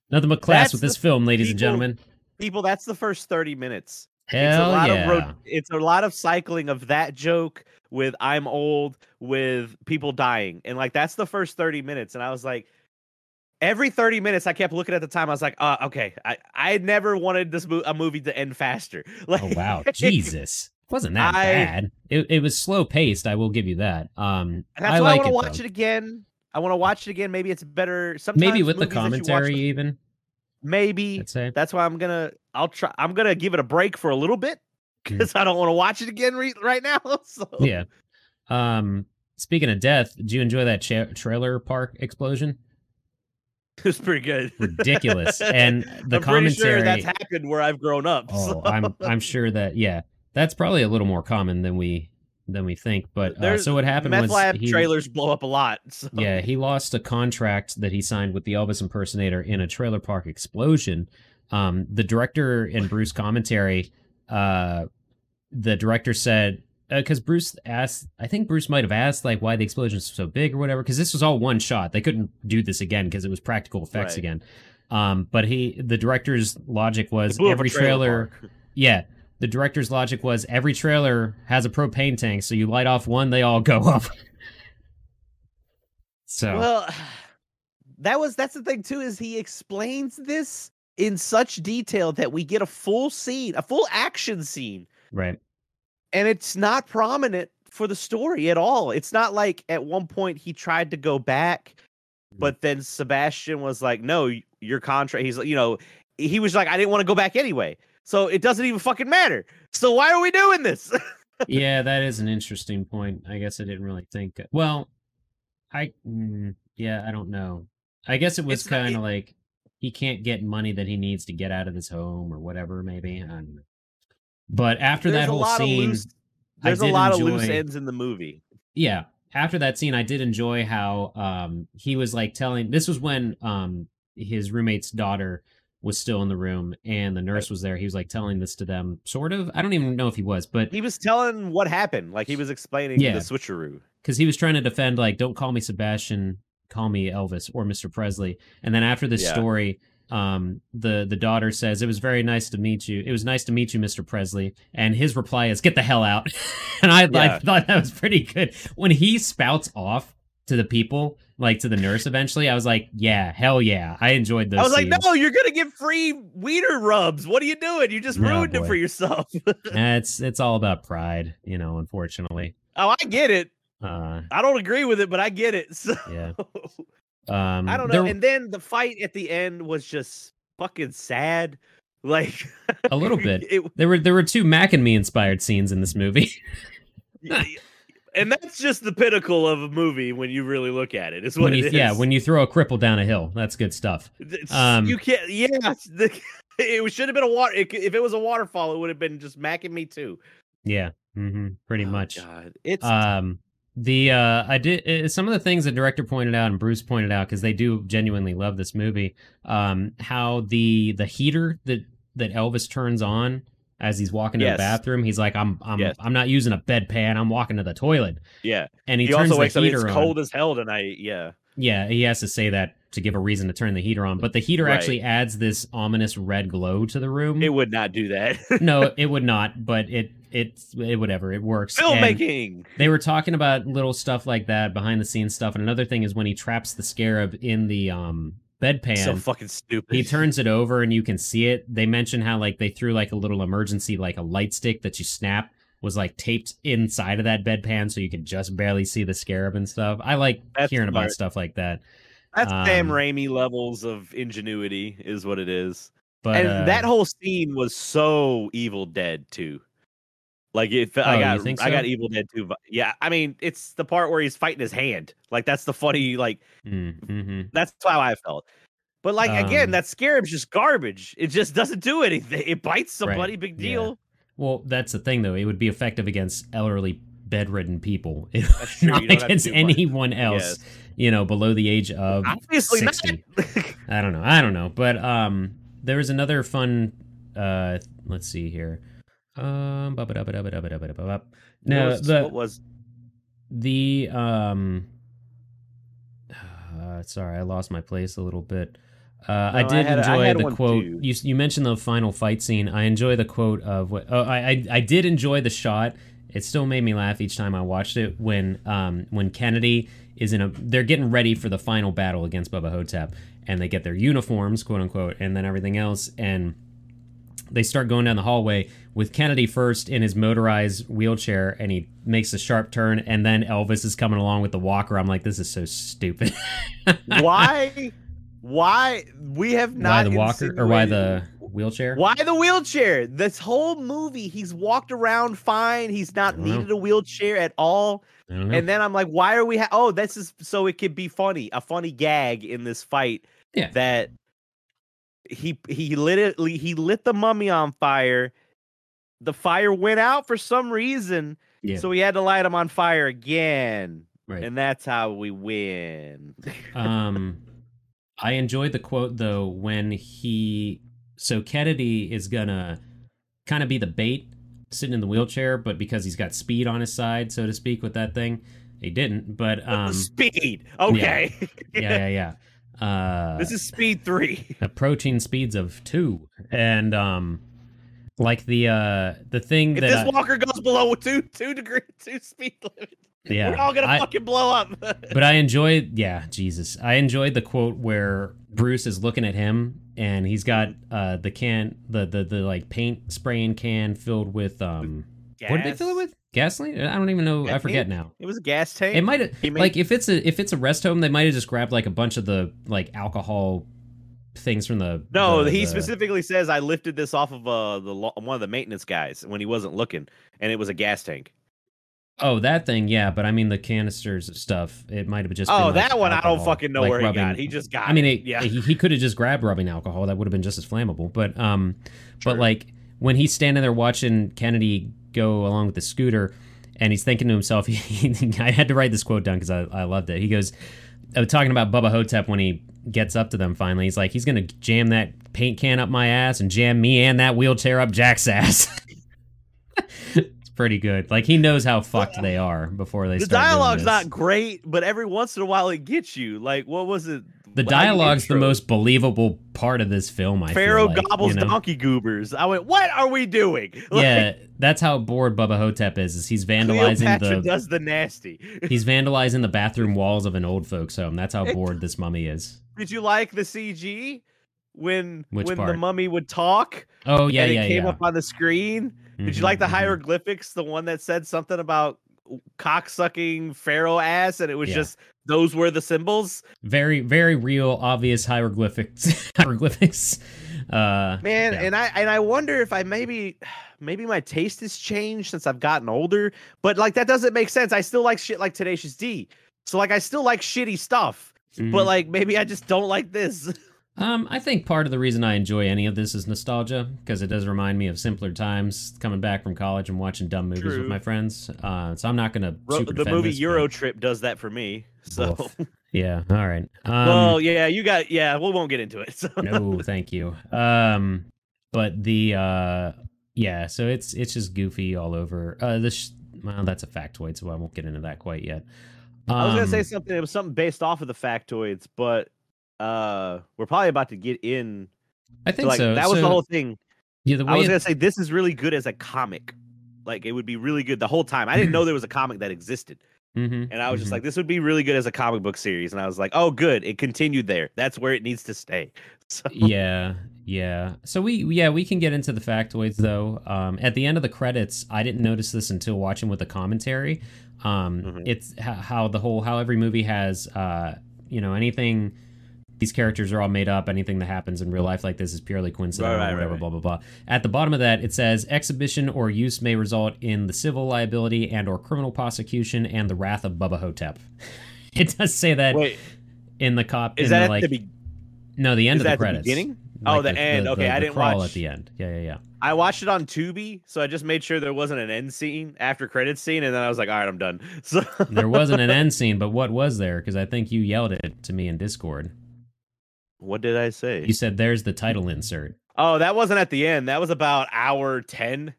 Nothing but class That's with this film, ladies and gentlemen. People, that's the first 30 minutes. it's a Hell lot yeah. of ro- it's a lot of cycling of that joke with I'm old with people dying. And like that's the first 30 minutes. And I was like, every 30 minutes I kept looking at the time. I was like, uh, okay, I, I never wanted this mo- a movie to end faster. Like oh wow, Jesus. it Wasn't that I- bad. It, it was slow paced, I will give you that. Um That's I why like I want to watch though. it again. I want to watch it again. Maybe it's better. Sometimes Maybe with the you watch commentary even, Maybe that's why I'm gonna. I'll try. I'm gonna give it a break for a little bit Mm. because I don't want to watch it again re- right now. So Yeah. Um speaking of death, did you enjoy that cha- trailer park explosion? it was pretty good. Ridiculous. and the I'm pretty sure that's happened where I've grown up. Oh, so- I'm I'm sure that yeah, that's probably a little more common than we than we think. But uh, so what happened Meth was Lab he, trailers blow up a lot. So. yeah he lost a contract that he signed with the Elvis impersonator in a trailer park explosion. Um, the director and Bruce commentary, uh, the director said because Bruce asked, I think Bruce might have asked like why the explosion was so big or whatever because this was all one shot. They couldn't do this again because it was practical effects Right. again. Um, but he the director's logic was blew up a every trailer trailer yeah. The director's logic was every trailer has a propane tank, so you light off one, they all go up. so Well, that was that's the thing too is he explains this in such detail that we get a full scene, a full action scene, right. And it's not prominent for the story at all. It's not like at one point he tried to go back, Mm. but then Sebastian was like, "No, your contract." He's like, you know, he was like, "I didn't want to go back anyway." So it doesn't even fucking matter. So why are we doing this? yeah, that is an interesting point. I guess I didn't really think. Well, I mm, yeah, I don't know. I guess it was kind of like he can't get money that he needs to get out of his home or whatever. Maybe I don't know. But after There's that whole scene, loose. There's a lot of loose ends in the movie. yeah after that scene i did enjoy how um he was like telling this was when um his roommate's daughter was still in the room and the nurse was there he was like telling this to them sort of i don't even know if he was but He was telling what happened, like he was explaining Yeah. the switcheroo. because he was trying to defend like don't call me sebastian call me elvis or mr presley and then after this Yeah. story um the the daughter says it was very nice to meet you it was nice to meet you mr presley and his reply is get the hell out and i, I thought that was pretty good when he spouts off to the people like to the nurse eventually i was like yeah hell yeah i enjoyed those I was like, no, you're gonna get free wiener rubs. What are you doing? You just No, ruined it for yourself. It's it's all about pride you know unfortunately oh, I get it. uh I don't agree with it, but I get it. So yeah um I don't know. there- And then the fight at the end was just fucking sad. Like A little bit. It, there were there were two mac and me inspired scenes in this movie and that's just the pinnacle of a movie when you really look at it. Is what when it you is. yeah when you throw a cripple down a hill that's good stuff Um, you can't. Yeah, the, it should have been a water. It, if it was a waterfall, it would have been just macking me too. yeah hmm pretty Oh, much God. It's um the uh i did some of the things the director pointed out and bruce pointed out because they do genuinely love this movie um how the the heater that that elvis turns on as he's walking to Yes. the bathroom he's like i'm i'm Yes. i'm not using a bedpan i'm walking to the toilet yeah. and he, He, turns also the wakes up. heater It's on cold as hell tonight. Yeah. yeah he has to say that to give a reason to turn the heater on. But the heater Right. actually adds this ominous red glow to the room. It would not do that. no, it would not, but it it, it whatever it works. And Filmmaking. They were talking about little stuff like that, behind the scenes stuff, and another thing is when he traps the scarab in the um bedpan. So fucking stupid. he turns it over and you can see it. They mention how like they threw like a little emergency like a light stick that you snap was like taped inside of that bedpan so you could just barely see the scarab and stuff. I like That's hearing about stuff like that. That's Sam um, Raimi levels of ingenuity, is what it is. But and uh, that whole scene was so Evil Dead 2. Like it, I Oh, you got, think I got? Evil Dead 2. Yeah, I mean, it's the part where he's fighting his hand. Like that's the funny. Like mm, mhm. that's how I felt. But like again, Um, that scarab's just garbage. It just doesn't do anything. It bites somebody. Big yeah. deal. Well, that's the thing though. It would be effective against elderly bedridden people. Not You don't have to against do much. anyone else, you know, below the age of Obviously 60. not. I don't know. I don't know. But um there was another fun uh let's see here. Um no, the what was the um uh, sorry, I lost my place a little bit. Uh, I No, I did had- enjoy had the quote. too. You you mentioned the final fight scene. I enjoy the quote of what. Oh, I, I I did enjoy the shot. It still made me laugh each time I watched it when um when Kennedy is in a they're getting ready for the final battle against Bubba Ho-Tep and they get their uniforms quote unquote and then everything else and they start going down the hallway with Kennedy first in his motorized wheelchair and he makes a sharp turn and then Elvis is coming along with the walker. I'm like this is so stupid. why? Why we have not why the walker or why the wheelchair? Why the wheelchair? This whole movie, he's walked around fine. He's not don't know. needed a wheelchair at all. I don't know. And then I'm like, why are we? Ha- oh, this is so it could be funny, a funny gag in this fight. Yeah. That he he literally he lit the mummy on fire. The fire went out for some reason, yeah, so we had to light him on fire again, right. and that's how we win. um i enjoyed the quote though when he so kennedy is gonna kind of be the bait sitting in the wheelchair but because he's got speed on his side so to speak with that thing he didn't but um speed, okay. yeah yeah yeah uh this is speed three. approaching speeds of two and um like the uh the thing If that this I- walker goes below two two degree two speed limit, yeah we're all gonna I- fucking blow up. but I enjoyed, yeah, Jesus, I enjoyed the quote where Bruce is looking at him and he's got uh the can, the the the like paint spraying can filled with um, what did they fill it with? Gasoline? I don't even know. I I forget now. It was a gas tank. It might have made- like if it's a if it's a rest home, they might have just grabbed like a bunch of the like alcohol things from the no, the- he the- specifically says I lifted this off of uh the one of the maintenance guys when he wasn't looking, and it was a gas tank. Oh, that thing, yeah, but I mean the canisters of stuff. It might have just. oh, been, like, that one I don't fucking know like where he got. rubbing- He just got. I mean, it. yeah. he, he could have just grabbed rubbing alcohol. That would have been just as flammable. But um, but like when he's standing there watching Kennedy go along with the scooter, and he's thinking to himself, he, I had to write this quote down because I, I loved it. He goes, uh, talking about Bubba Ho-Tep when he gets up to them finally. He's like, he's gonna jam that paint can up my ass and jam me and that wheelchair up Jack's ass. pretty good. Like he knows how fucked they are before they the dialogue's not great, but every once in a while it gets you. Like, what was it? The dialogue's the most believable part of this film. I Pharaoh feel like, gobbles you know? donkey goobers. I went, what are we doing? Like, Yeah, that's how bored Bubba Ho-Tep is. Is he's vandalizing Cleopatra the does the nasty. he's vandalizing the bathroom walls of an old folks home. That's how bored this mummy is. Did you like the CG when Which when the mummy would talk Oh yeah, and it yeah, came yeah. up on the screen? Did you like the Mhm, mhm. hieroglyphics? The one that said something about cock sucking pharaoh ass, and it was Yeah. just those were the symbols. Very, very real, obvious hieroglyphics. hieroglyphics. Uh, Man, Yeah. and I and I wonder if I maybe maybe my taste has changed since I've gotten older. But like that doesn't make sense. I still like shit like Tenacious D. So like I still like shitty stuff. mhm. But like maybe I just don't like this. Um, I think part of the reason I enjoy any of this is nostalgia because it does remind me of simpler times coming back from college and watching dumb movies True. with my friends. Uh, so I'm not gonna Ro- super the movie this, but- Euro Trip does that for me. So Woof. Yeah. All right. Um, well, yeah, you got yeah. We won't get into it. So. no, thank you. Um, but the uh, yeah. So it's it's just goofy all over. Uh, this well, that's a factoid, so I won't get into that quite yet. I was gonna say Um, something. It was something based off of the factoids, but uh we're probably about to get in. I think like so. that was So, the whole thing. Yeah, the way I was it- gonna say this is really good as a comic. Like it would be really good the whole time. I didn't know there was a comic that existed, Mhm, and I was mhm. just like, this would be really good as a comic book series. And I was like, oh, good, it continued there. That's where it needs to stay. So yeah yeah so we yeah we can get into the factoids though um at the end of the credits i didn't notice this until watching with the commentary um Mhm. it's how the whole how every movie has uh you know anything these characters are all made up anything that happens in real life like this is purely coincidental Right, right, whatever right, blah blah blah at the bottom of that it says exhibition or use may result in the civil liability and or criminal prosecution and the wrath of bubba ho-tep it does say that wait, in the cop is in that the, like the be- no the end is of that the at the credits beginning? Oh, the end. Okay, I didn't crawl watch- at the end. Yeah, yeah, yeah. I watched it on Tubi, so I just made sure there wasn't an end scene after credits scene, and then I was like, all right, I'm done. So There wasn't an end scene, but what was there? Because I think you yelled it to me in Discord. What did I say? You said, "There's the title insert." Oh, that wasn't at the end. That was about hour ten.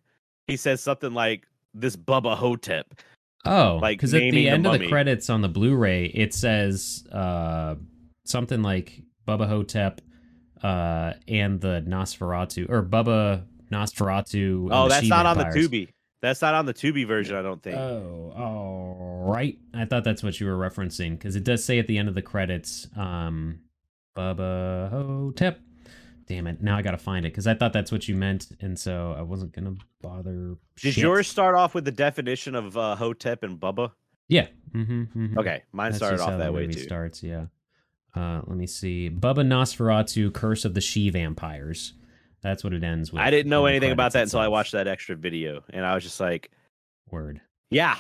He says something like this Bubba Ho-Tep. Oh, Like because at the the end of the credits on the Blu-ray, it says uh, something like Bubba Ho-Tep uh, and the Nosferatu, or Bubba Nosferatu. Oh, that's not on the. Tubi. That's not on the Tubi version, I don't think. Oh, all right. I thought that's what you were referencing because it does say at the end of the credits, um, Bubba Ho-Tep. Damn it! Now I gotta find it because I thought that's what you meant, and so I wasn't gonna bother. Did Shit. yours start off with the definition of uh, Ho-Tep and Bubba? Yeah. Mm-hmm, Okay, mine That's started off that way too. Starts, yeah. Uh, let me see. Bubba Nosferatu, Curse of the She Vampires. That's what it ends with. I didn't know anything about that credits until I watched that extra video, and I was just like, Word. "Yeah,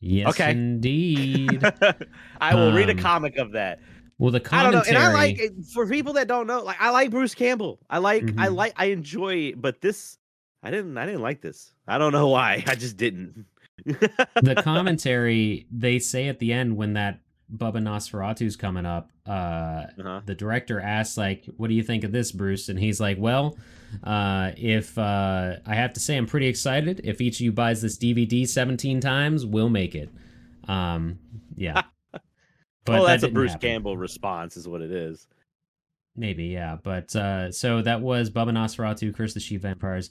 Yes, Okay. indeed. I will read a Um, comic of that." Well, the I don't know, commentary. and I like it- for people that don't know, like I like Bruce Campbell. I like, I Mhm. like, I enjoy, it, but this, I didn't, I didn't like this. I don't know why. I just didn't. the commentary they say at the end when that Bubba Nosferatu's coming up, uh, uh-huh. the director asks like, "What do you think of this, Bruce?" And he's like, "Well, uh, if uh, I have to say, I'm pretty excited. If each of you buys this DVD 17 times, we'll make it." Um, yeah. But well, that that's a Bruce happen. Campbell response, is what it is. Maybe, yeah. But uh, so that was Bubba Nosferatu, Curse the She Vampires.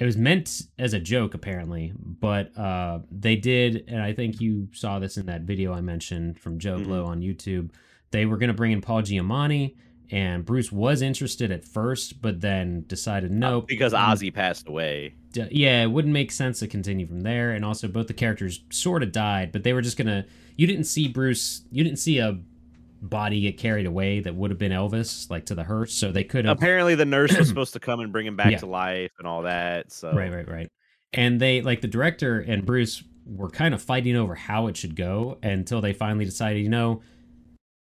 It was meant as a joke, apparently, but uh, they did, and I think you saw this in that video I mentioned from Joe Mhm. Blow on YouTube. They were going to bring in Paul Giamatti, and Bruce was interested at first, but then decided nope. because Ossie passed away. Yeah, it wouldn't make sense to continue from there. And also, both the characters sort of died, but they were just gonna. You didn't see Bruce. You didn't see a body get carried away that would have been Elvis, like to the hearse. So they could have. Apparently, the nurse was supposed to come and bring him back Yeah. to life and all that. So Right, right, right. And they like the director and Bruce were kind of fighting over how it should go until they finally decided, you know,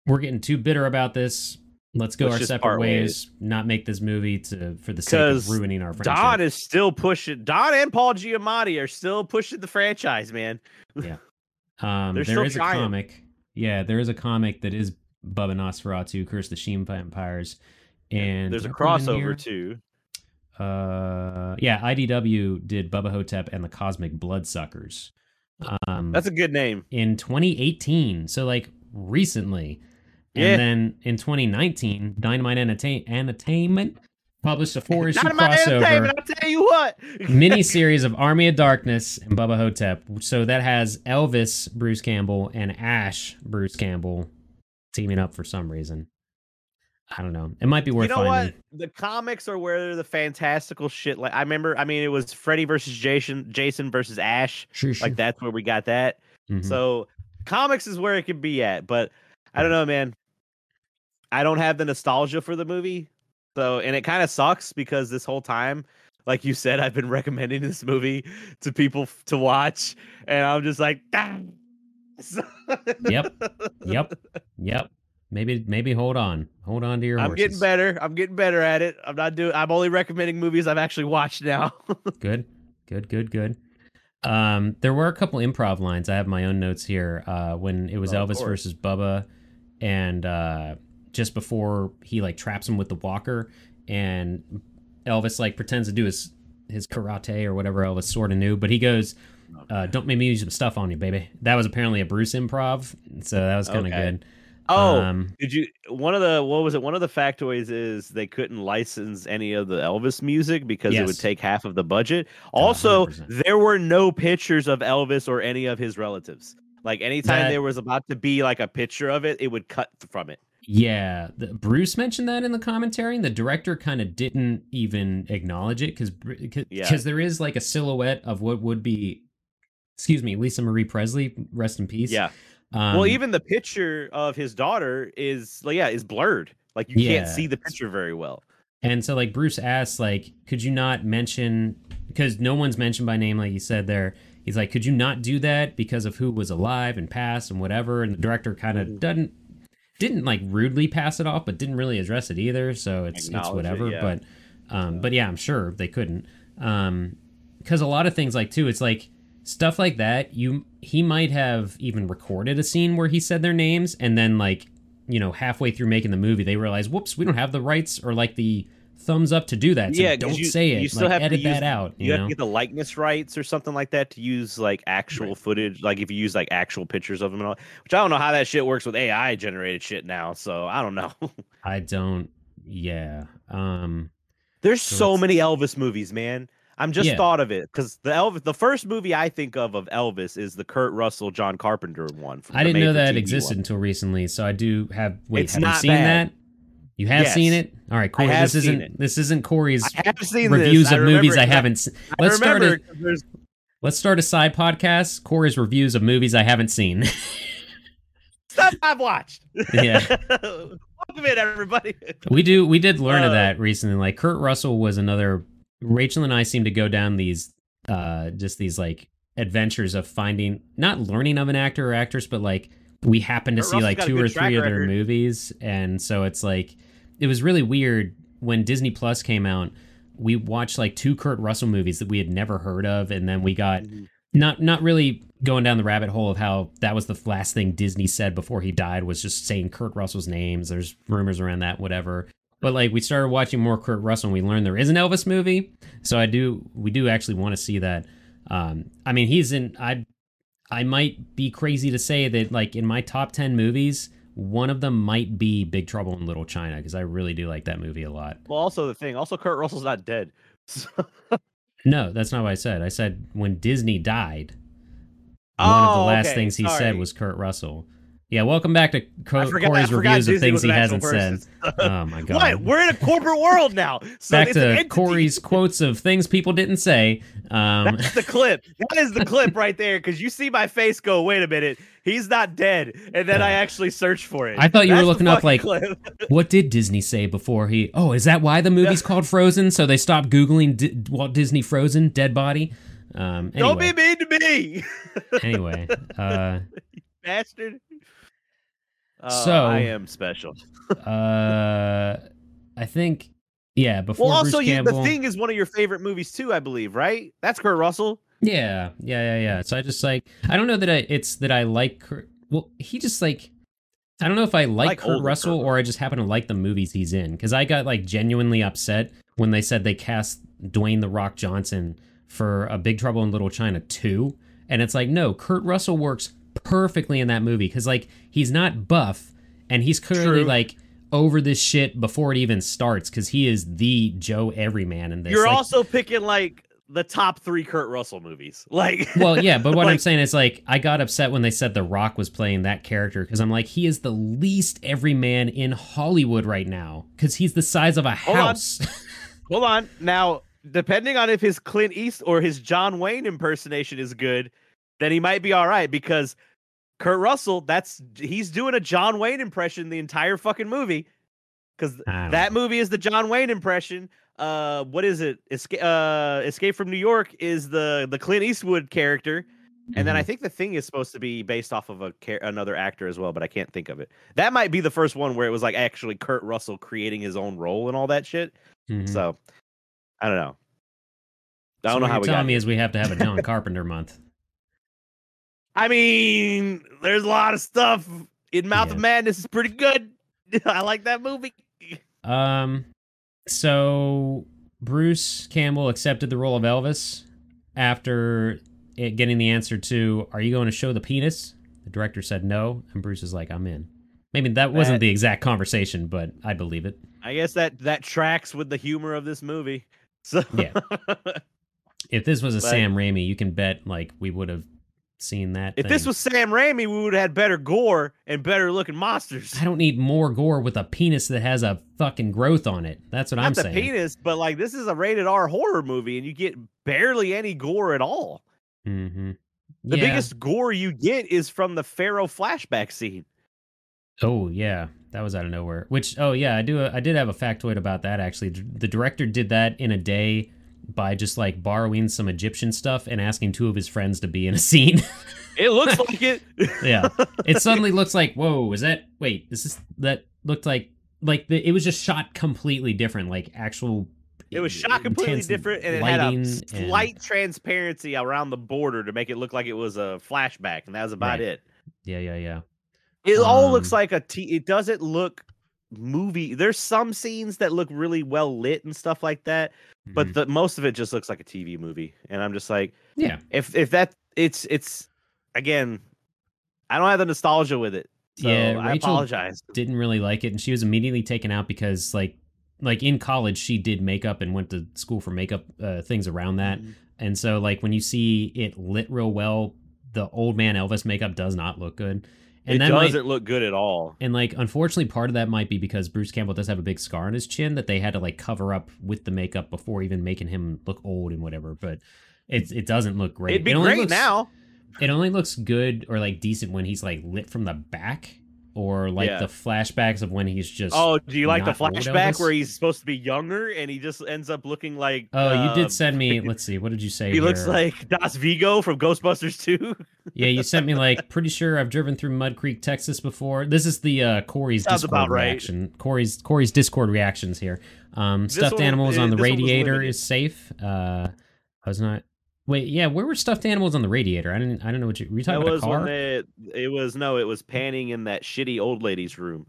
we're getting too bitter about this. Let's go Let's our separate part ways, Not make this movie to for the sake of ruining our friendship. Don is still pushing. Don and Paul Giamatti are still pushing the franchise, man. Um, They're there is a comic. Yeah, there is a comic that is Bubba Nosferatu, Curse the She Vampires, and There's a did I put it in crossover too. Uh, yeah, IDW did Bubba Ho-Tep and the Cosmic Bloodsuckers. Um, That's a good name. in 2018, so like recently. And then in 2019, Dynamite Entertain- Entertainment published a four issue Not in my crossover. I'll tell you what. mini series of Army of Darkness and Bubba Ho-Tep. So that has Elvis Bruce Campbell and Ash Bruce Campbell teaming up for some reason. I don't know. It might be worth you know finding. what? The comics are where the fantastical shit. Like I remember. I mean, it was Freddy versus Jason, Jason versus Ash. Sure, sure. Like that's where we got that. Mhm. So comics is where it could be at, but I don't know, man. I don't have the nostalgia for the movie. So and it kind of sucks because this whole time, like you said, I've been recommending this movie to people f- to watch, and I'm just like. Yep. Yep. Yep. Maybe maybe hold on. Hold on to your I'm horses. getting better. I'm getting better at it. I'm not doing. I'm only recommending movies I've actually watched now. Good. Good, good, good. Um, there were a couple improv lines. I have my own notes here. Uh, when it was Oh, Elvis versus Bubba, and uh, just before he like traps him with the walker, and Elvis like pretends to do his his karate or whatever Elvis sort of knew, but he goes, uh, "Don't make me use some stuff on you, baby." That was apparently a Bruce improv, so that was kind of Okay. good. Oh, Um, did you? One of the what was it? One of the factoids is they couldn't license any of the Elvis music because it would take half of the budget. Also, 100%. there were no pictures of Elvis or any of his relatives. Like anytime That- there was about to be like a picture of it, it would cut from it. Yeah, the, Bruce mentioned that in the commentary, and the director kind of didn't even acknowledge it because because Yeah. there is like a silhouette of what would be, excuse me, Lisa Marie Presley, rest in peace. Yeah. Um, well, even the picture of his daughter is like yeah, is blurred. Like you can't see the picture very well. And so like Bruce asked, like, could you not mention because no one's mentioned by name, like you said there. He's like, could you not do that because of who was alive and passed and whatever? And the director kind of doesn't didn't like rudely pass it off, but didn't really address it either. So it's it's Acknowledge it, whatever. yeah. But um, but yeah, I'm sure they couldn't. Um, because a lot of things like too, it's like stuff like that. You he might have even recorded a scene where he said their names, and then like you know halfway through making the movie, they realize, whoops, we don't have the rights or like the thumbs up to do that. So Yeah, don't you- say it. you still like, have to edit use- that out. You, You, have know. to get the likeness rights or something like that to use like actual footage. Like if you use like actual pictures of them and all, which I don't know how that shit works with AI generated shit now. So I don't know. I don't. Yeah. Um. There's So so many Elvis movies, man. I'm just Yeah. thought of it because the Elvis, the first movie I think of of Elvis is the Kurt Russell, John Carpenter one. From I didn't know that existed one. until recently, so I do have. Wait, It's have you seen bad. that? You have Yes. seen it. All right, Corey. This seen isn't. it. This isn't Corey's seen reviews this. I of movies I haven't. se- I Let's start a. it 'cause there's- Let's start a side podcast. Corey's reviews of movies I haven't seen. stuff I've watched. Yeah. Welcome in, everybody. we do. We did learn of Uh, that recently. Like Kurt Russell was another. Rachel and I seem to go down these, uh, just these like adventures of finding, not learning of an actor or actress, but like we happen to Kurt see Russell's like two or three of their record. movies, and so it's like it was really weird when Disney Plus came out. We watched like two Kurt Russell movies that we had never heard of, and then we got not not really going down the rabbit hole of how that was the last thing Disney said before he died was just saying Kurt Russell's names. There's rumors around that, whatever. But like we started watching more Kurt Russell and we learned there is an Elvis movie. So I do we do actually want to see that. Um I mean he's in I I might be crazy to say that like in my top 10 movies, one of them might be Big Trouble in Little China because I really do like that movie a lot. Well, also the thing, also Kurt Russell's not dead. So- No, that's not what I said. I said when Disney died, one of the Oh, last okay, things he said was Kurt Russell. Yeah, welcome back to Co- forgot- Corey's reviews of things he hasn't said. Oh my god! What? We're in a corporate world now. So back to. Corey's quotes of things people didn't say. Um, That's the clip. That is the clip right there. Because you see my face go, wait a minute, he's not dead. And then I actually search for it. I thought you were That's the looking up, like, what did Disney say before he? Oh, is that why the movie's called Frozen? So they stopped googling Di- Walt Disney Frozen dead body. Um, Don't be mean to me, anyway, uh, bastard. Uh, So- I am special. uh, I think yeah. Before Well, Bruce also, you, Campbell, the thing is one of your favorite movies too, I believe, right? That's Kurt Russell. Yeah, yeah, yeah, yeah. So I just like I don't know that I it's that I like Kurt, well he just like I don't know if I like, like Kurt Russell Kurt or I just happen to like the movies he's in because I got like genuinely upset when they said they cast Dwayne the Rock Johnson for a Big Trouble in Little China 2 and it's like no Kurt Russell works perfectly in that movie because like he's not buff and he's clearly True. like over this shit before it even starts because he is the Joe Everyman in this. You're Like, also picking like the top three Kurt Russell movies. Like, well, yeah, but what I'm saying is like I got upset when they said The Rock was playing that character because I'm like he is the least everyman in Hollywood right now because he's the size of a Hold on. house. hold on. Now, depending on if his Clint East or his John Wayne impersonation is good, then he might be all right because Kurt Russell, that's he's doing a John Wayne impression the entire fucking movie. Because that know. movie is the John Wayne impression. Uh, what is it? Escape, uh, Escape from New York is the the Clint Eastwood character, and then I Mhm. think the thing is supposed to be based off of a another actor as well, but I can't think of it. That might be the first one where it was like actually Kurt Russell creating his own role and all that shit. Mhm. So I don't know. I don't know what how you're we telling got. me is we have to have a John Carpenter month. I mean, there's a lot of stuff in Mouth Yeah. of Madness is pretty good. I like that movie. Um, so Bruce Campbell accepted the role of Elvis after it getting the answer to "Are you going to show the penis?" The director said no, and Bruce is like, "I'm in." Maybe that wasn't That- the exact conversation, but I believe it. I guess that that tracks with the humor of this movie. So Yeah. If this was a But- Sam Raimi, you can bet like we would have seen that. if this was Sam Raimi, we would have had better gore and better looking monsters. I don't need more gore with a penis that has a fucking growth on it. That's what Not I'm the saying. penis, but like this is a rated R horror movie, and you get barely any gore at all. Mm-hmm. The yeah. biggest gore you get is from the Pharaoh flashback scene. Oh yeah, that was out of nowhere. Which oh yeah, I do. I did have a factoid about that actually. The director did that in a day by just like borrowing some Egyptian stuff and asking two of his friends to be in a scene. It looks like it. yeah, it suddenly looks like whoa. Is that wait? Is this that looked like like the, it was just shot completely different, like actual. It was shot completely different, and it had a lighting and- transparency around the border to make it look like it was a flashback, and that was about Right. it. Yeah, yeah, yeah. It all looks Um, like a t. It doesn't look movie. There's some scenes that look really well lit and stuff like that, but Mhm. the most of it just looks like a TV movie. And I'm just like, yeah, if if that it's it's again, I don't have the nostalgia with it. So Yeah, I Rachel apologize. didn't really like it, and she was immediately taken out because like like in college she did makeup and went to school for makeup uh, things around that. Mm-hmm. And so like when you see it lit real well, the old man Elvis makeup does not look good. And it that doesn't look good at all. and like unfortunately part of that might be because Bruce Campbell does have a big scar on his chin that they had to like cover up with the makeup before even making him look old and whatever. But it it doesn't look great. It'd be it great looks, now. It only looks good or like decent when he's like lit from the back or like Yeah. the flashbacks of when he's just Oh, do you like the flashback where he's supposed to be younger and he just ends up looking like? Oh, you did send me. Let's see. What did you say? He looks like Das Vigo from Ghostbusters 2. Yeah, you sent me like. Pretty sure I've driven through Mud Creek, Texas before. This is the uh, Corey's Sounds Discord right. reaction. Corey's Corey's Discord reactions here. Um, stuffed one- animals eh, on the this one was radiator is safe. Uh, I was not. Wait, yeah, where were stuffed animals on the radiator? I didn't. I don't know what you. Were you That talking about a was when car? they, it was no, it was panning in that shitty old lady's room,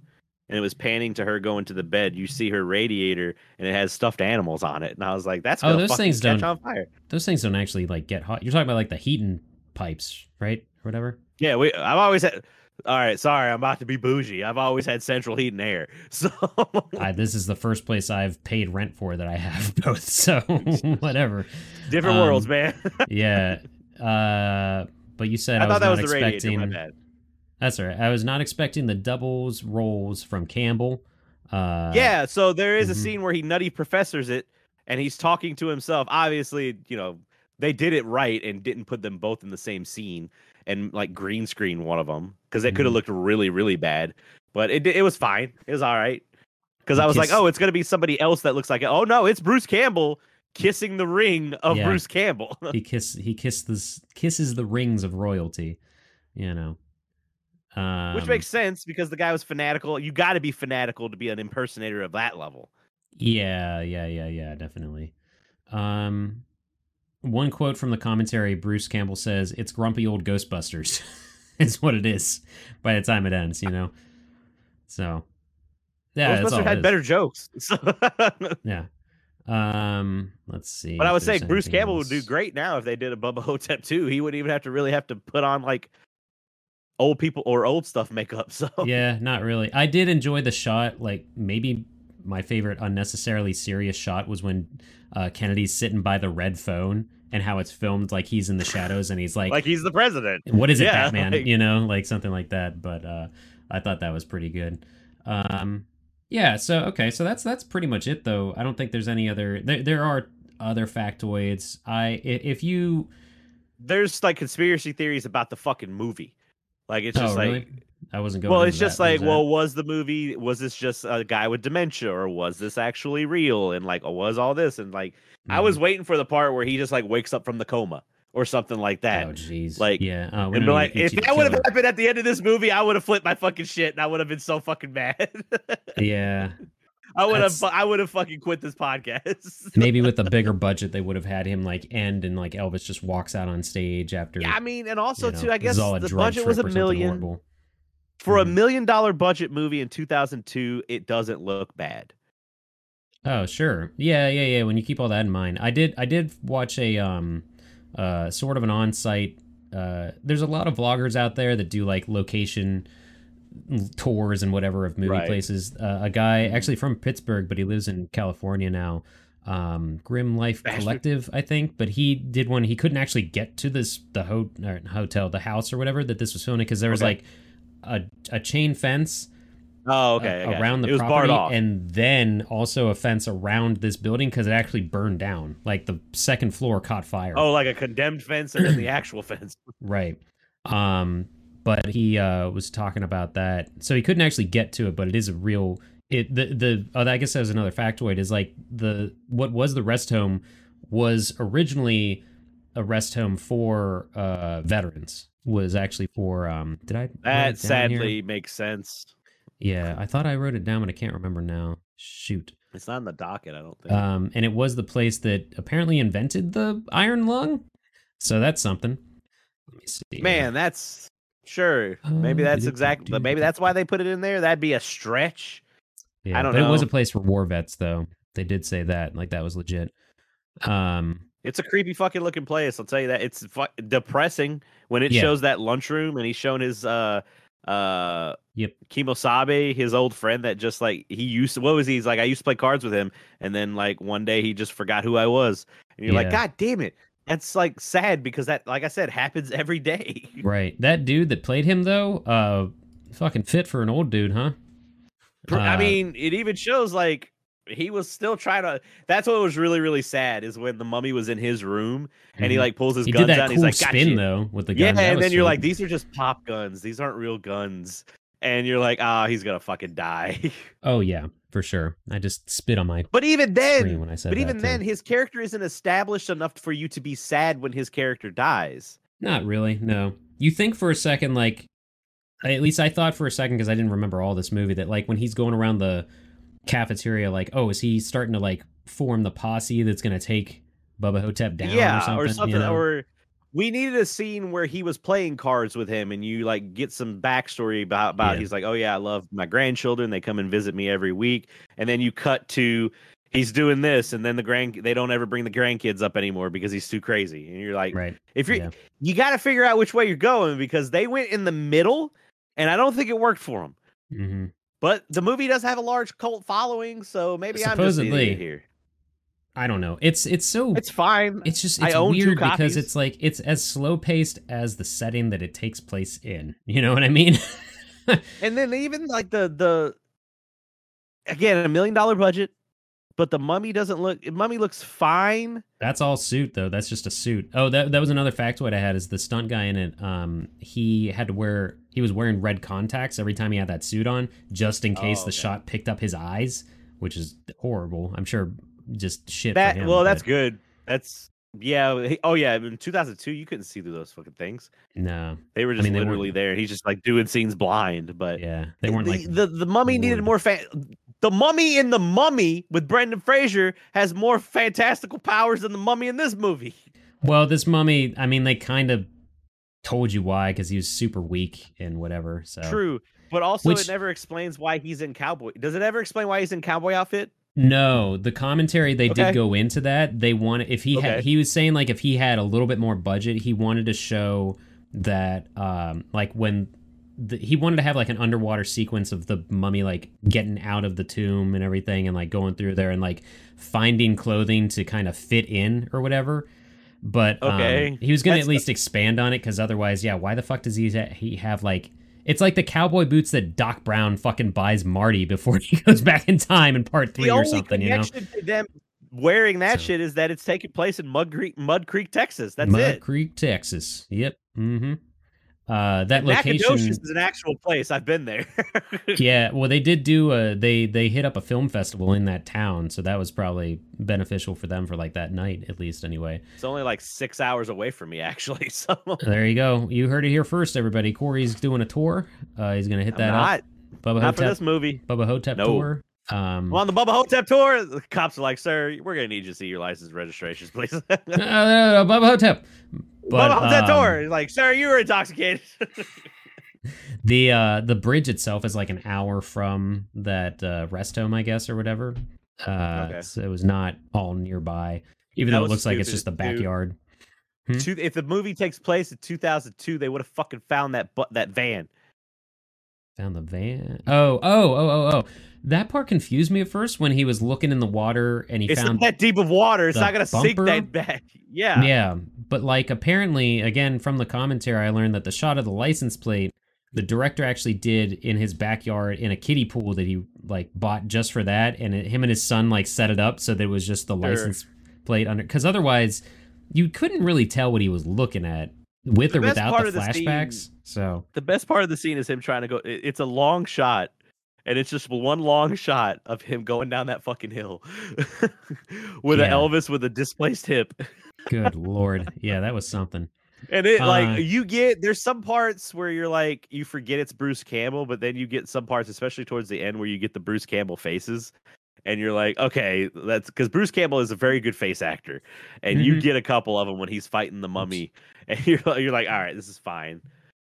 and it was panning to her going to the bed. You see her radiator, and it has stuffed animals on it, and I was like, "That's Oh, those things catch don't- on fire." Those things don't actually like get hot. You're talking about like the heating pipes, right? Or whatever. Yeah, we. I've always had. All right, sorry, I'm about to be bougie. I've always had central heat and air, so I, this is the first place I've paid rent for that I have both. So whatever. different um, worlds, man. yeah. Uh, but you said I, I that not was expecting. That's all right. I was not expecting the doubles rolls from Campbell. Uh, yeah, so there is a mhm. scene where he nutty professors it, and he's talking to himself. Obviously, you know they did it right and didn't put them both in the same scene and like green screen one of them because it could have Mhm. looked really really bad. But it it was fine. It was all right because I was like, oh, it's gonna be somebody else that looks like it. Oh no, it's Bruce Campbell kissing the ring of Yeah. Bruce Campbell. he kiss he kisses kisses the rings of royalty. You know. Um, Which makes sense because the guy was fanatical. You got to be fanatical to be an impersonator of that level. Yeah, yeah, yeah, yeah, definitely. Um, one quote from the commentary: Bruce Campbell says, "It's grumpy old Ghostbusters." is what it is by the time it ends. You know. So. Yeah, Ghostbusters had better jokes. So- Yeah. Um, let's see. But I would say Bruce Campbell would do great now if they did a Bubba Ho-Tep too. He wouldn't even have to really have to put on like old people or old stuff makeup. So Yeah, not really. I did enjoy the shot. Like maybe my favorite unnecessarily serious shot was when uh, Kennedy's sitting by the red phone and how it's filmed like he's in the shadows and he's like, like he's the president. "What is it, yeah, Batman?" like- you know, like something like that. But uh, I thought that was pretty good. Um, yeah. So okay. So that's that's pretty much it, though. I don't think there's any other. There there are other factoids. I i- if you There's like conspiracy theories about the fucking movie. Like it's oh just like really I wasn't going. well, it's just that. Like, was well, was the movie was this just a guy with dementia or was this actually real? And like, was all this? And like, that? I was mm-hmm. waiting for the part where he just like wakes up from the coma or something like that. Oh jeez. Like, yeah. Oh, and be like, if that would have happened at the end of this movie, I would have flipped my fucking shit and I would have been so fucking mad. Yeah. I would have, I would have fucking quit this podcast. Maybe with a bigger budget, they would have had him like end and like Elvis just walks out on stage after. yeah, I mean, and also you know, too, I guess is all a the budget was a trip or something million horrible. For a Mhm. million dollar budget movie in 2002. It doesn't look bad. Oh sure, yeah, yeah, yeah. When you keep all that in mind, I did, I did watch a um, uh, sort of an on-site. Uh, there's a lot of vloggers out there that do like location tours and whatever of movie Right. places. Uh, a guy actually from Pittsburgh, but he lives in California now. Um, Grim Life Bastard. Collective, I think, but he did one. He couldn't actually get to this the ho- hotel, the house or whatever that this was filming because there was Okay. like a a chain fence Oh, okay. Around the it property, off. and then also a fence around this building because it actually burned down. Like the second floor caught fire. oh, like a condemned fence and then the actual fence. Right. Um, but he uh, was talking about that, so he couldn't actually get to it. But it is a real. It the the oh, I guess that was another factoid is like the what was the rest home was originally a rest home for uh veterans was actually for um did I That sadly here? makes sense. yeah I thought I wrote it down but I can't remember now shoot It's not in the docket, I don't think. um and it was the place that apparently invented the iron lung so that's something let me see. Man, that's sure. Maybe that's do-do-do-do. exactly. Maybe that's why they put it in there. That'd be a stretch. Yeah, don't but it was a place for war vets, though. They did say that, like that was legit. Um, It's a creepy fucking looking place. I'll tell you that. It's fu- depressing when it Yeah. shows that lunchroom and he's showing his uh uh Yep. Kimosabe, his old friend that just like he used to what was he? He's like, I used to play cards with him, and then like one day he just forgot who I was. And you're like, God damn it. That's like sad because that like I said, happens every day. right. That dude that played him, though, uh, fucking fit for an old dude, huh? I Uh, mean, it even shows like he was still trying to. That's what was really, really sad is when the mummy was in his room and he mhm. like pulls his he guns did that out. cool and he's like, spin though with the Yeah, gun. That and then you're sweet. like, these are just pop guns. These aren't real guns. And you're like, ah, he's gonna fucking die. oh yeah, for sure. I just spit on my but even then, when I said but even too. then, his character isn't established enough for you to be sad when his character dies. Not really. No. You think for a second, like, at least I thought for a second because I didn't remember all this movie that like when he's going around the cafeteria, like, oh, is he starting to like form the posse that's gonna take Bubba Ho-Tep down? yeah, or something. you know? or we needed a scene where he was playing cards with him, and you like get some backstory about about. Yeah. He's like, oh yeah, I love my grandchildren. They come and visit me every week, and then you cut to. He's doing this, and then the grand they don't ever bring the grandkids up anymore because he's too crazy. And you're like, right. if you're Yeah. you got to figure out which way you're going because they went in the middle, and I don't think it worked for them. hmm But the movie does have a large cult following, so maybe I'm just Supposedly. here. I don't know. It's it's so It's fine. it's just I it's weird because it's like it's as slow paced as the setting that it takes place in. You know what I mean? and then even like the the again a million dollar budget, but the mummy doesn't look. Mummy looks fine. That's all suit though. That's just a suit. Oh, that that was another factoid I had is the stunt guy in it. Um, he had to wear he was wearing red contacts every time he had that suit on, just in case Oh, the shot picked up his eyes, which is horrible. I'm sure just shit. That him, well, that's but good. That's yeah. Oh yeah. In 2002, you couldn't see through those fucking things. no, They were just mean, literally there, he's just like doing scenes blind. But yeah, they weren't the, like the the mummy needed more fan. The mummy in the mummy with Brendan Fraser has more fantastical powers than the mummy in this movie. Well, this mummy, I mean, they kind of told you why because he was super weak and whatever. So True, but also Which- it never explains why he's in cowboy. Does it ever explain why he's in cowboy outfit? No, the commentary they Okay. did go into that. They wanted if he had he was saying like if he had a little bit more budget, he wanted to show that um like when the, he wanted to have like an underwater sequence of the mummy like getting out of the tomb and everything and like going through there and like finding clothing to kind of fit in or whatever. But um, Okay. he was going to at least expand on it because otherwise, yeah, why the fuck does he ha- he have like it's like the cowboy boots that Doc Brown fucking buys Marty before he goes back in time in part three or something, you know? to them wearing that So- shit is that it's taking place in Mud Creek, Mud Creek, Texas. That's Mud it. Creek, Texas. Yep. Mm-hmm. Uh, that location. Nacogdoches is an actual place. I've been there. yeah. Well, they did do a they they hit up a film festival in that town, so that was probably beneficial for them for like that night at least. Anyway, it's only like six hours away from me, actually. So there you go. You heard it here first, everybody. Corey's doing a tour. Uh, he's gonna hit I'm that not, up. Bubba not for Ho-Tep. this movie. Bubba Ho-Tep No. tour. Um, I'm on the Bubba Ho-Tep tour. The cops are like, "Sir, we're gonna need you to see your license registrations, please." uh, uh, Bubba Ho-Tep. But, Bubba Ho-Tep um, tour. He's like, "Sir, you were intoxicated." The uh the bridge itself is like an hour from that uh rest home, I guess, or whatever. Uh Okay. so it was not all nearby. Even That though it looks like it's just the backyard. Hmm? If the movie takes place in 2002, they would have fucking found that bu- that van. Found the van. Oh, oh, oh, oh, oh. That part confused me at first when he was looking in the water and he It's found that deep of water. It's not gonna sink that back. Yeah. Yeah, but like apparently, again from the commentary, I learned that the shot of the license plate, the director actually did in his backyard in a kiddie pool that he like bought just for that, and it, him and his son like set it up so that it was just the Sure. license plate under. Because otherwise, you couldn't really tell what he was looking at with The or without the the scene- flashbacks. so The best part of the scene is him trying to go. it- It's a long shot, and it's just one long shot of him going down that fucking hill with Yeah. an Elvis with a displaced hip. good lord, yeah, that was something. And it Uh, like you get there's some parts where you're like you forget it's Bruce Campbell, but then you get some parts, especially towards the end, where you get the Bruce Campbell faces, and you're like, okay, that's because Bruce Campbell is a very good face actor, and you Mhm. get a couple of them when he's fighting the mummy, and you're like- you're like, all right, this is fine.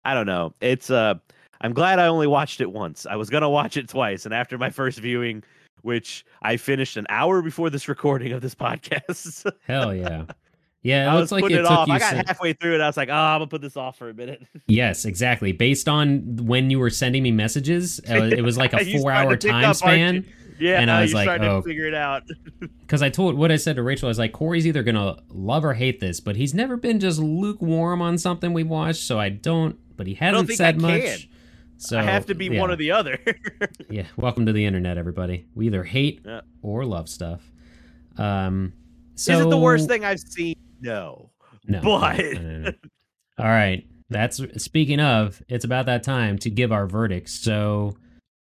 I don't know. It's uh, I'm glad I only watched it once. I was gonna watch it twice, and after my first viewing, which I finished an hour before this recording of this podcast. Hell yeah. Yeah, it I looks was like putting it it, took off. you. I got some- halfway through it. I was like, oh, I'm gonna put this off for a minute. Yes, exactly. Based on when you were sending me messages, uh, it was like a four-hour time span. Yeah, And I was like, starting oh. to figure it out. Because I told what I said to Rachel, I was like, Corey's either gonna love or hate this, but he's never been just lukewarm on something we watched, so I don't. But he hasn't said much. So I have to be yeah. one or the other. Yeah, welcome to the internet, everybody. We either hate Yeah. or love stuff. Um, so Is it the worst thing I've seen? No. No, But- no, no, all right. That's speaking of. It's about that time to give our verdicts. So,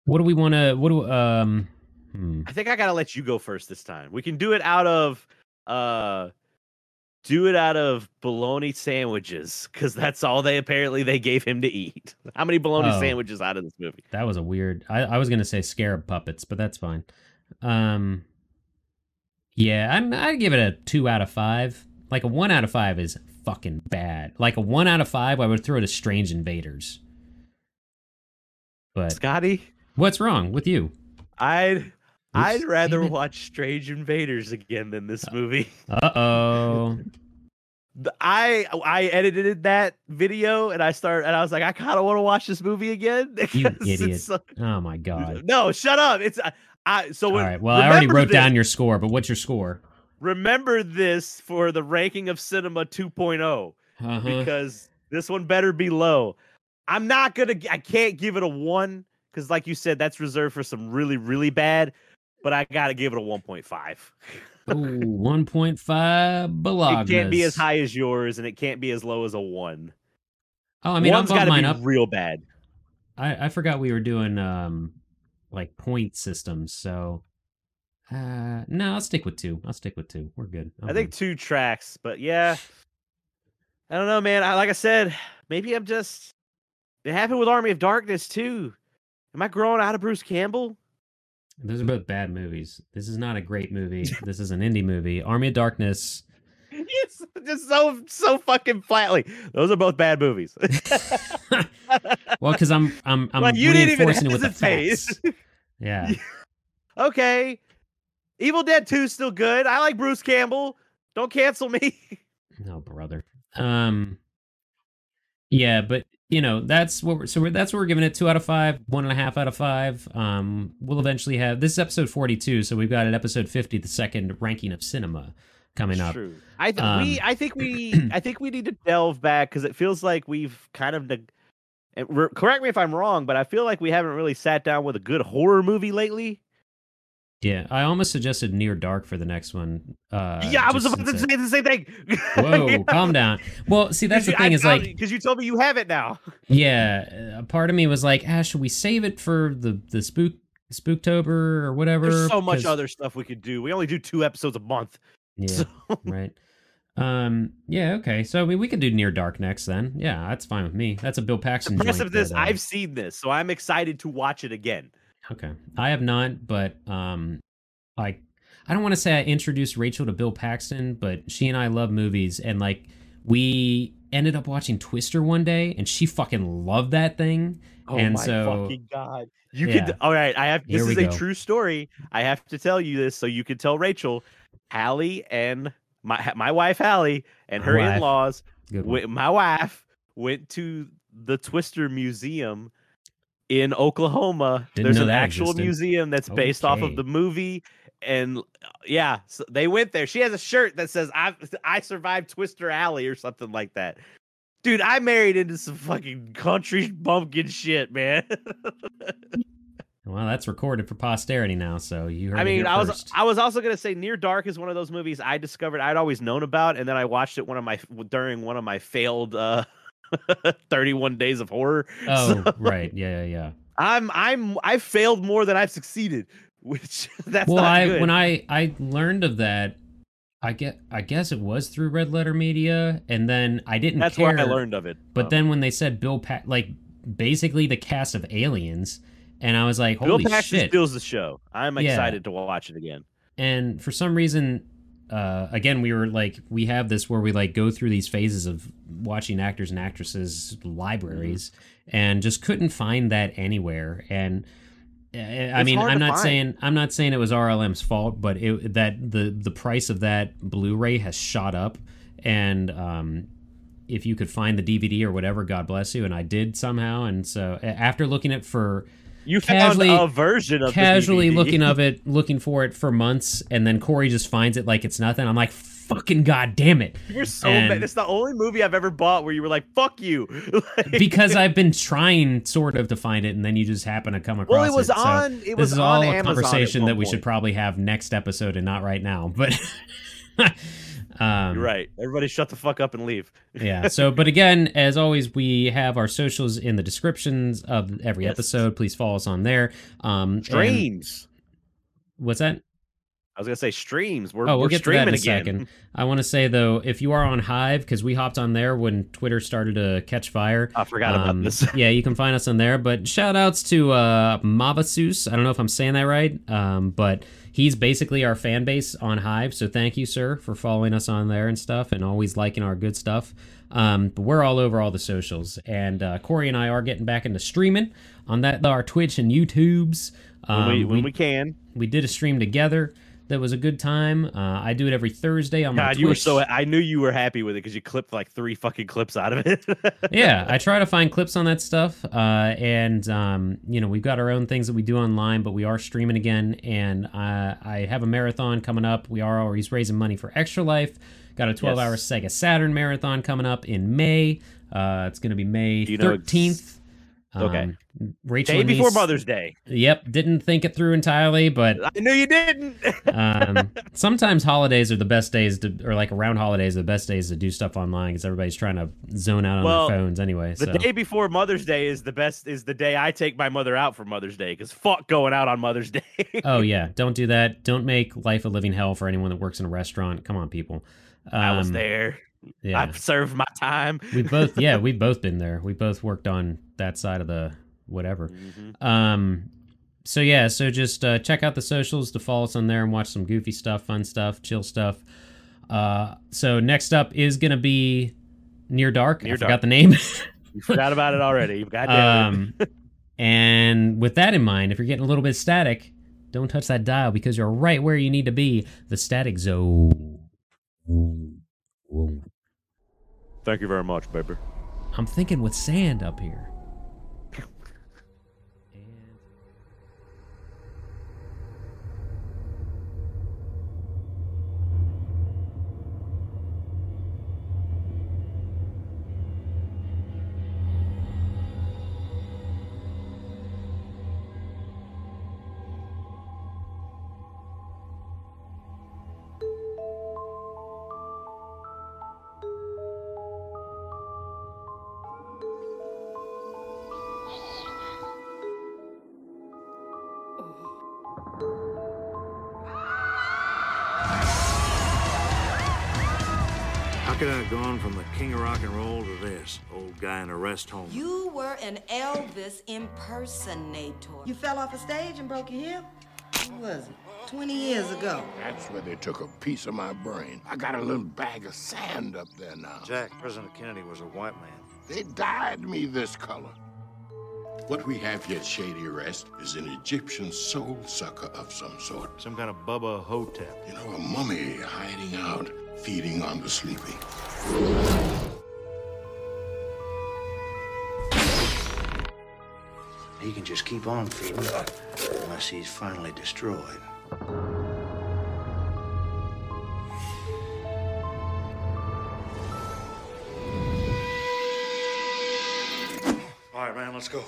what do we want to? What do um? Hmm. I think I gotta let you go first this time. We can do it out of uh do it out of bologna sandwiches, because that's all they apparently they gave him to eat. How many bologna Oh. sandwiches out of this movie? That was a weird. I, I was gonna say scarab puppets, but that's fine. Um, yeah, I'm. I'd give it a two out of five. Like a one out of five is fucking bad. Like a one out of five, I would throw it to Strange Invaders. But Scotty, what's wrong with you? I'd I'd rather watch Strange Invaders again than this movie. Uh oh. I I edited that video and I started and I was like, I kind of want to watch this movie again. You idiot. Oh my god. no, shut up. It's I, I so All when, right. Well, I already wrote this- down your score, but what's your score? Remember this for the ranking of cinema 2.0 Uh-huh. because this one better be low. I'm not gonna. I can't give it a one because, like you said, that's reserved for some really really bad. But I gotta give it a 1.5. Ooh, 1.5 Bologna. It can't be as high as yours, and it can't be as low as a one. Oh, I mean, One's gotta mine be up. real bad. I, I forgot we were doing um like point systems, so uh no, I'll stick with two. I'll stick with two. We're good. I think two tracks, but yeah, I don't know, man. I like I said, maybe I'm just. It happened with Army of Darkness too. Am I growing out of Bruce Campbell? Those are both bad movies. This is not a great movie. this is an indie movie. Army of Darkness. Yes, just so so fucking flatly. Those are both bad movies. Well, because I'm I'm I'm like you didn't even reinforcing it with the facts. Yeah. okay, Evil Dead 2 's still good. I like Bruce Campbell. Don't cancel me. No, brother. Um. Yeah, but you know that's what we're so we're, that's what we're giving it two out of five, one and a half out of five. Um, we'll eventually have this is episode forty-two, so we've got an episode fifty, the second ranking of cinema coming up. True. I th- Um, we I think we I think we need to delve back because it feels like we've kind of neg- correct me if I'm wrong, but I feel like we haven't really sat down with a good horror movie lately. Yeah, I almost suggested Near Dark for the next one. Uh, yeah, I was about to say the same thing. it- Whoa, calm down. Well, see, that's the thing is like, because you told me you have it now. yeah, a part of me was like, ah, should we save it for the the spook Spooktober or whatever? There's so much other stuff we could do. We only do two episodes a month. Yeah. So right. Um. Yeah. Okay. So I mean, we could do Near Dark next then. Yeah, that's fine with me. That's a Bill Paxton. impressive joint this. that, uh, I've seen this, so I'm excited to watch it again. Okay. I have not, but um, like, I don't want to say I introduced Rachel to Bill Paxton, but she and I love movies, and like, we ended up watching Twister one day, and she fucking loved that thing. Oh And my so- fucking god! You Yeah. could. All right, I have. This Here is a true story. I have to tell you this so you can tell Rachel, Hallie, and my my wife Hallie and her wife. in laws. Good. My wife went to the Twister Museum in Oklahoma. Didn't There's an actual existed. museum that's based off of the movie, and yeah, so they went there. She has a shirt that says "I I survived Twister Alley" or something like that. Dude, I married into some fucking country bumpkin shit, man. Well, that's recorded for posterity now, so you heard I mean, I was first. I was also gonna say Near Dark is one of those movies I discovered I'd always known about, and then I watched it one of my during one of my failed uh 31 days of horror. oh, So, right. Yeah, yeah, yeah. I'm I'm I failed more than I've succeeded, which that's well, I good. when I I learned of that, I get I guess it was through Red Letter Media, and then I didn't that's care. where I learned of it. But Um, then when they said Bill Pat, like basically the cast of Aliens, and I was like, Bill Paxton shit! steals the show. I'm Yeah. excited to watch it again. and for some reason uh again we were like we have this where we like go through these phases of watching actors and actresses libraries Mm-hmm. and just couldn't find that anywhere and uh, I It's mean, I'm not find. saying I'm not saying it was RLM's fault, but it that the the price of that Blu-ray has shot up, and um, if you could find the DVD or whatever, God bless you. And I did somehow, and so after looking at for You Casually- found a version of the casually looking of it, looking for it for months, and then Corey just finds it like it's nothing. I'm like, fucking god damn it! You're so and-. It's the only movie I've ever bought where you were like, "Fuck you," Like- Because I've been trying sort of to find it, and then you just happen to come across well, it was So on. It was this is on all a Amazon conversation that we should probably have next episode and not right now. But um, You're right. Everybody, shut the fuck up and leave. yeah. So, but again, as always, we have our socials in the descriptions of every Yes. episode. Please follow us on there. Um, Streams. what's that? I was gonna say streams. We're, Oh, we'll we're get to that streaming in a again. second. I want to say though, if you are on Hive, because we hopped on there when Twitter started to catch fire. I forgot um, about this. yeah, you can find us on there. But shout outs to uh, Mavasus. I don't know if I'm saying that right, um, but he's basically our fan base on Hive. So thank you, sir, for following us on there and stuff, and always liking our good stuff. Um, but we're all over all the socials, and uh, Corey and I are getting back into streaming on that our Twitch and YouTubes. Um, when we, when we can. we did a stream together. That was a good time. Uh, I do it every Thursday on my God, you were so. I knew you were happy with it because you clipped like three fucking clips out of it. yeah, I try to find clips on that stuff. Uh, and, um, you know, we've got our own things that we do online, but we are streaming again. And uh, I have a marathon coming up. We are always raising money for Extra Life. Got a 12 hour Yes. Sega Saturn marathon coming up in May. Uh, it's going to be May you know 13th. Okay. Um, Rachel Day before Mother's Day. Yep, didn't think it through entirely, but I knew you didn't. um, sometimes holidays are the best days to, or like around holidays, are the best days to do stuff online because everybody's trying to zone out on Well, their phones anyway. the so. day before Mother's Day is the best. Is the day I take my mother out for Mother's Day because fuck going out on Mother's Day. oh yeah, don't do that. Don't make life a living hell for anyone that works in a restaurant. Come on, people. Um, I was there. Yeah, I've served my time. we both. Yeah, we've both been there. We both worked on that side of the whatever. Mhm. Um, so yeah, so just uh, check out the socials to follow us on there and watch some goofy stuff, fun stuff, chill stuff. Uh, so next up is gonna be Near Dark. Near I forgot Dark. the name. You forgot about it already. Damn it. um, and with that in mind, if you're getting a little bit static, don't touch that dial because you're right where you need to be. The static zone. Thank you very much, baby. I'm thinking with sand up here. To? Old guy in a rest home. You were an Elvis impersonator. You fell off a stage and broke your hip? When was it? 20 years ago. That's where they took a piece of my brain. I got a little bag of sand up there now. Jack, President Kennedy was a white man. They dyed me this color. What we have here at Shady Rest is an Egyptian soul sucker of some sort. Some kind of Bubba Ho-Tep. You know, a mummy hiding out, feeding on the sleeping. He can just keep on feeding unless he's finally destroyed. All right, man, let's go.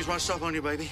Use my stuff on you, baby.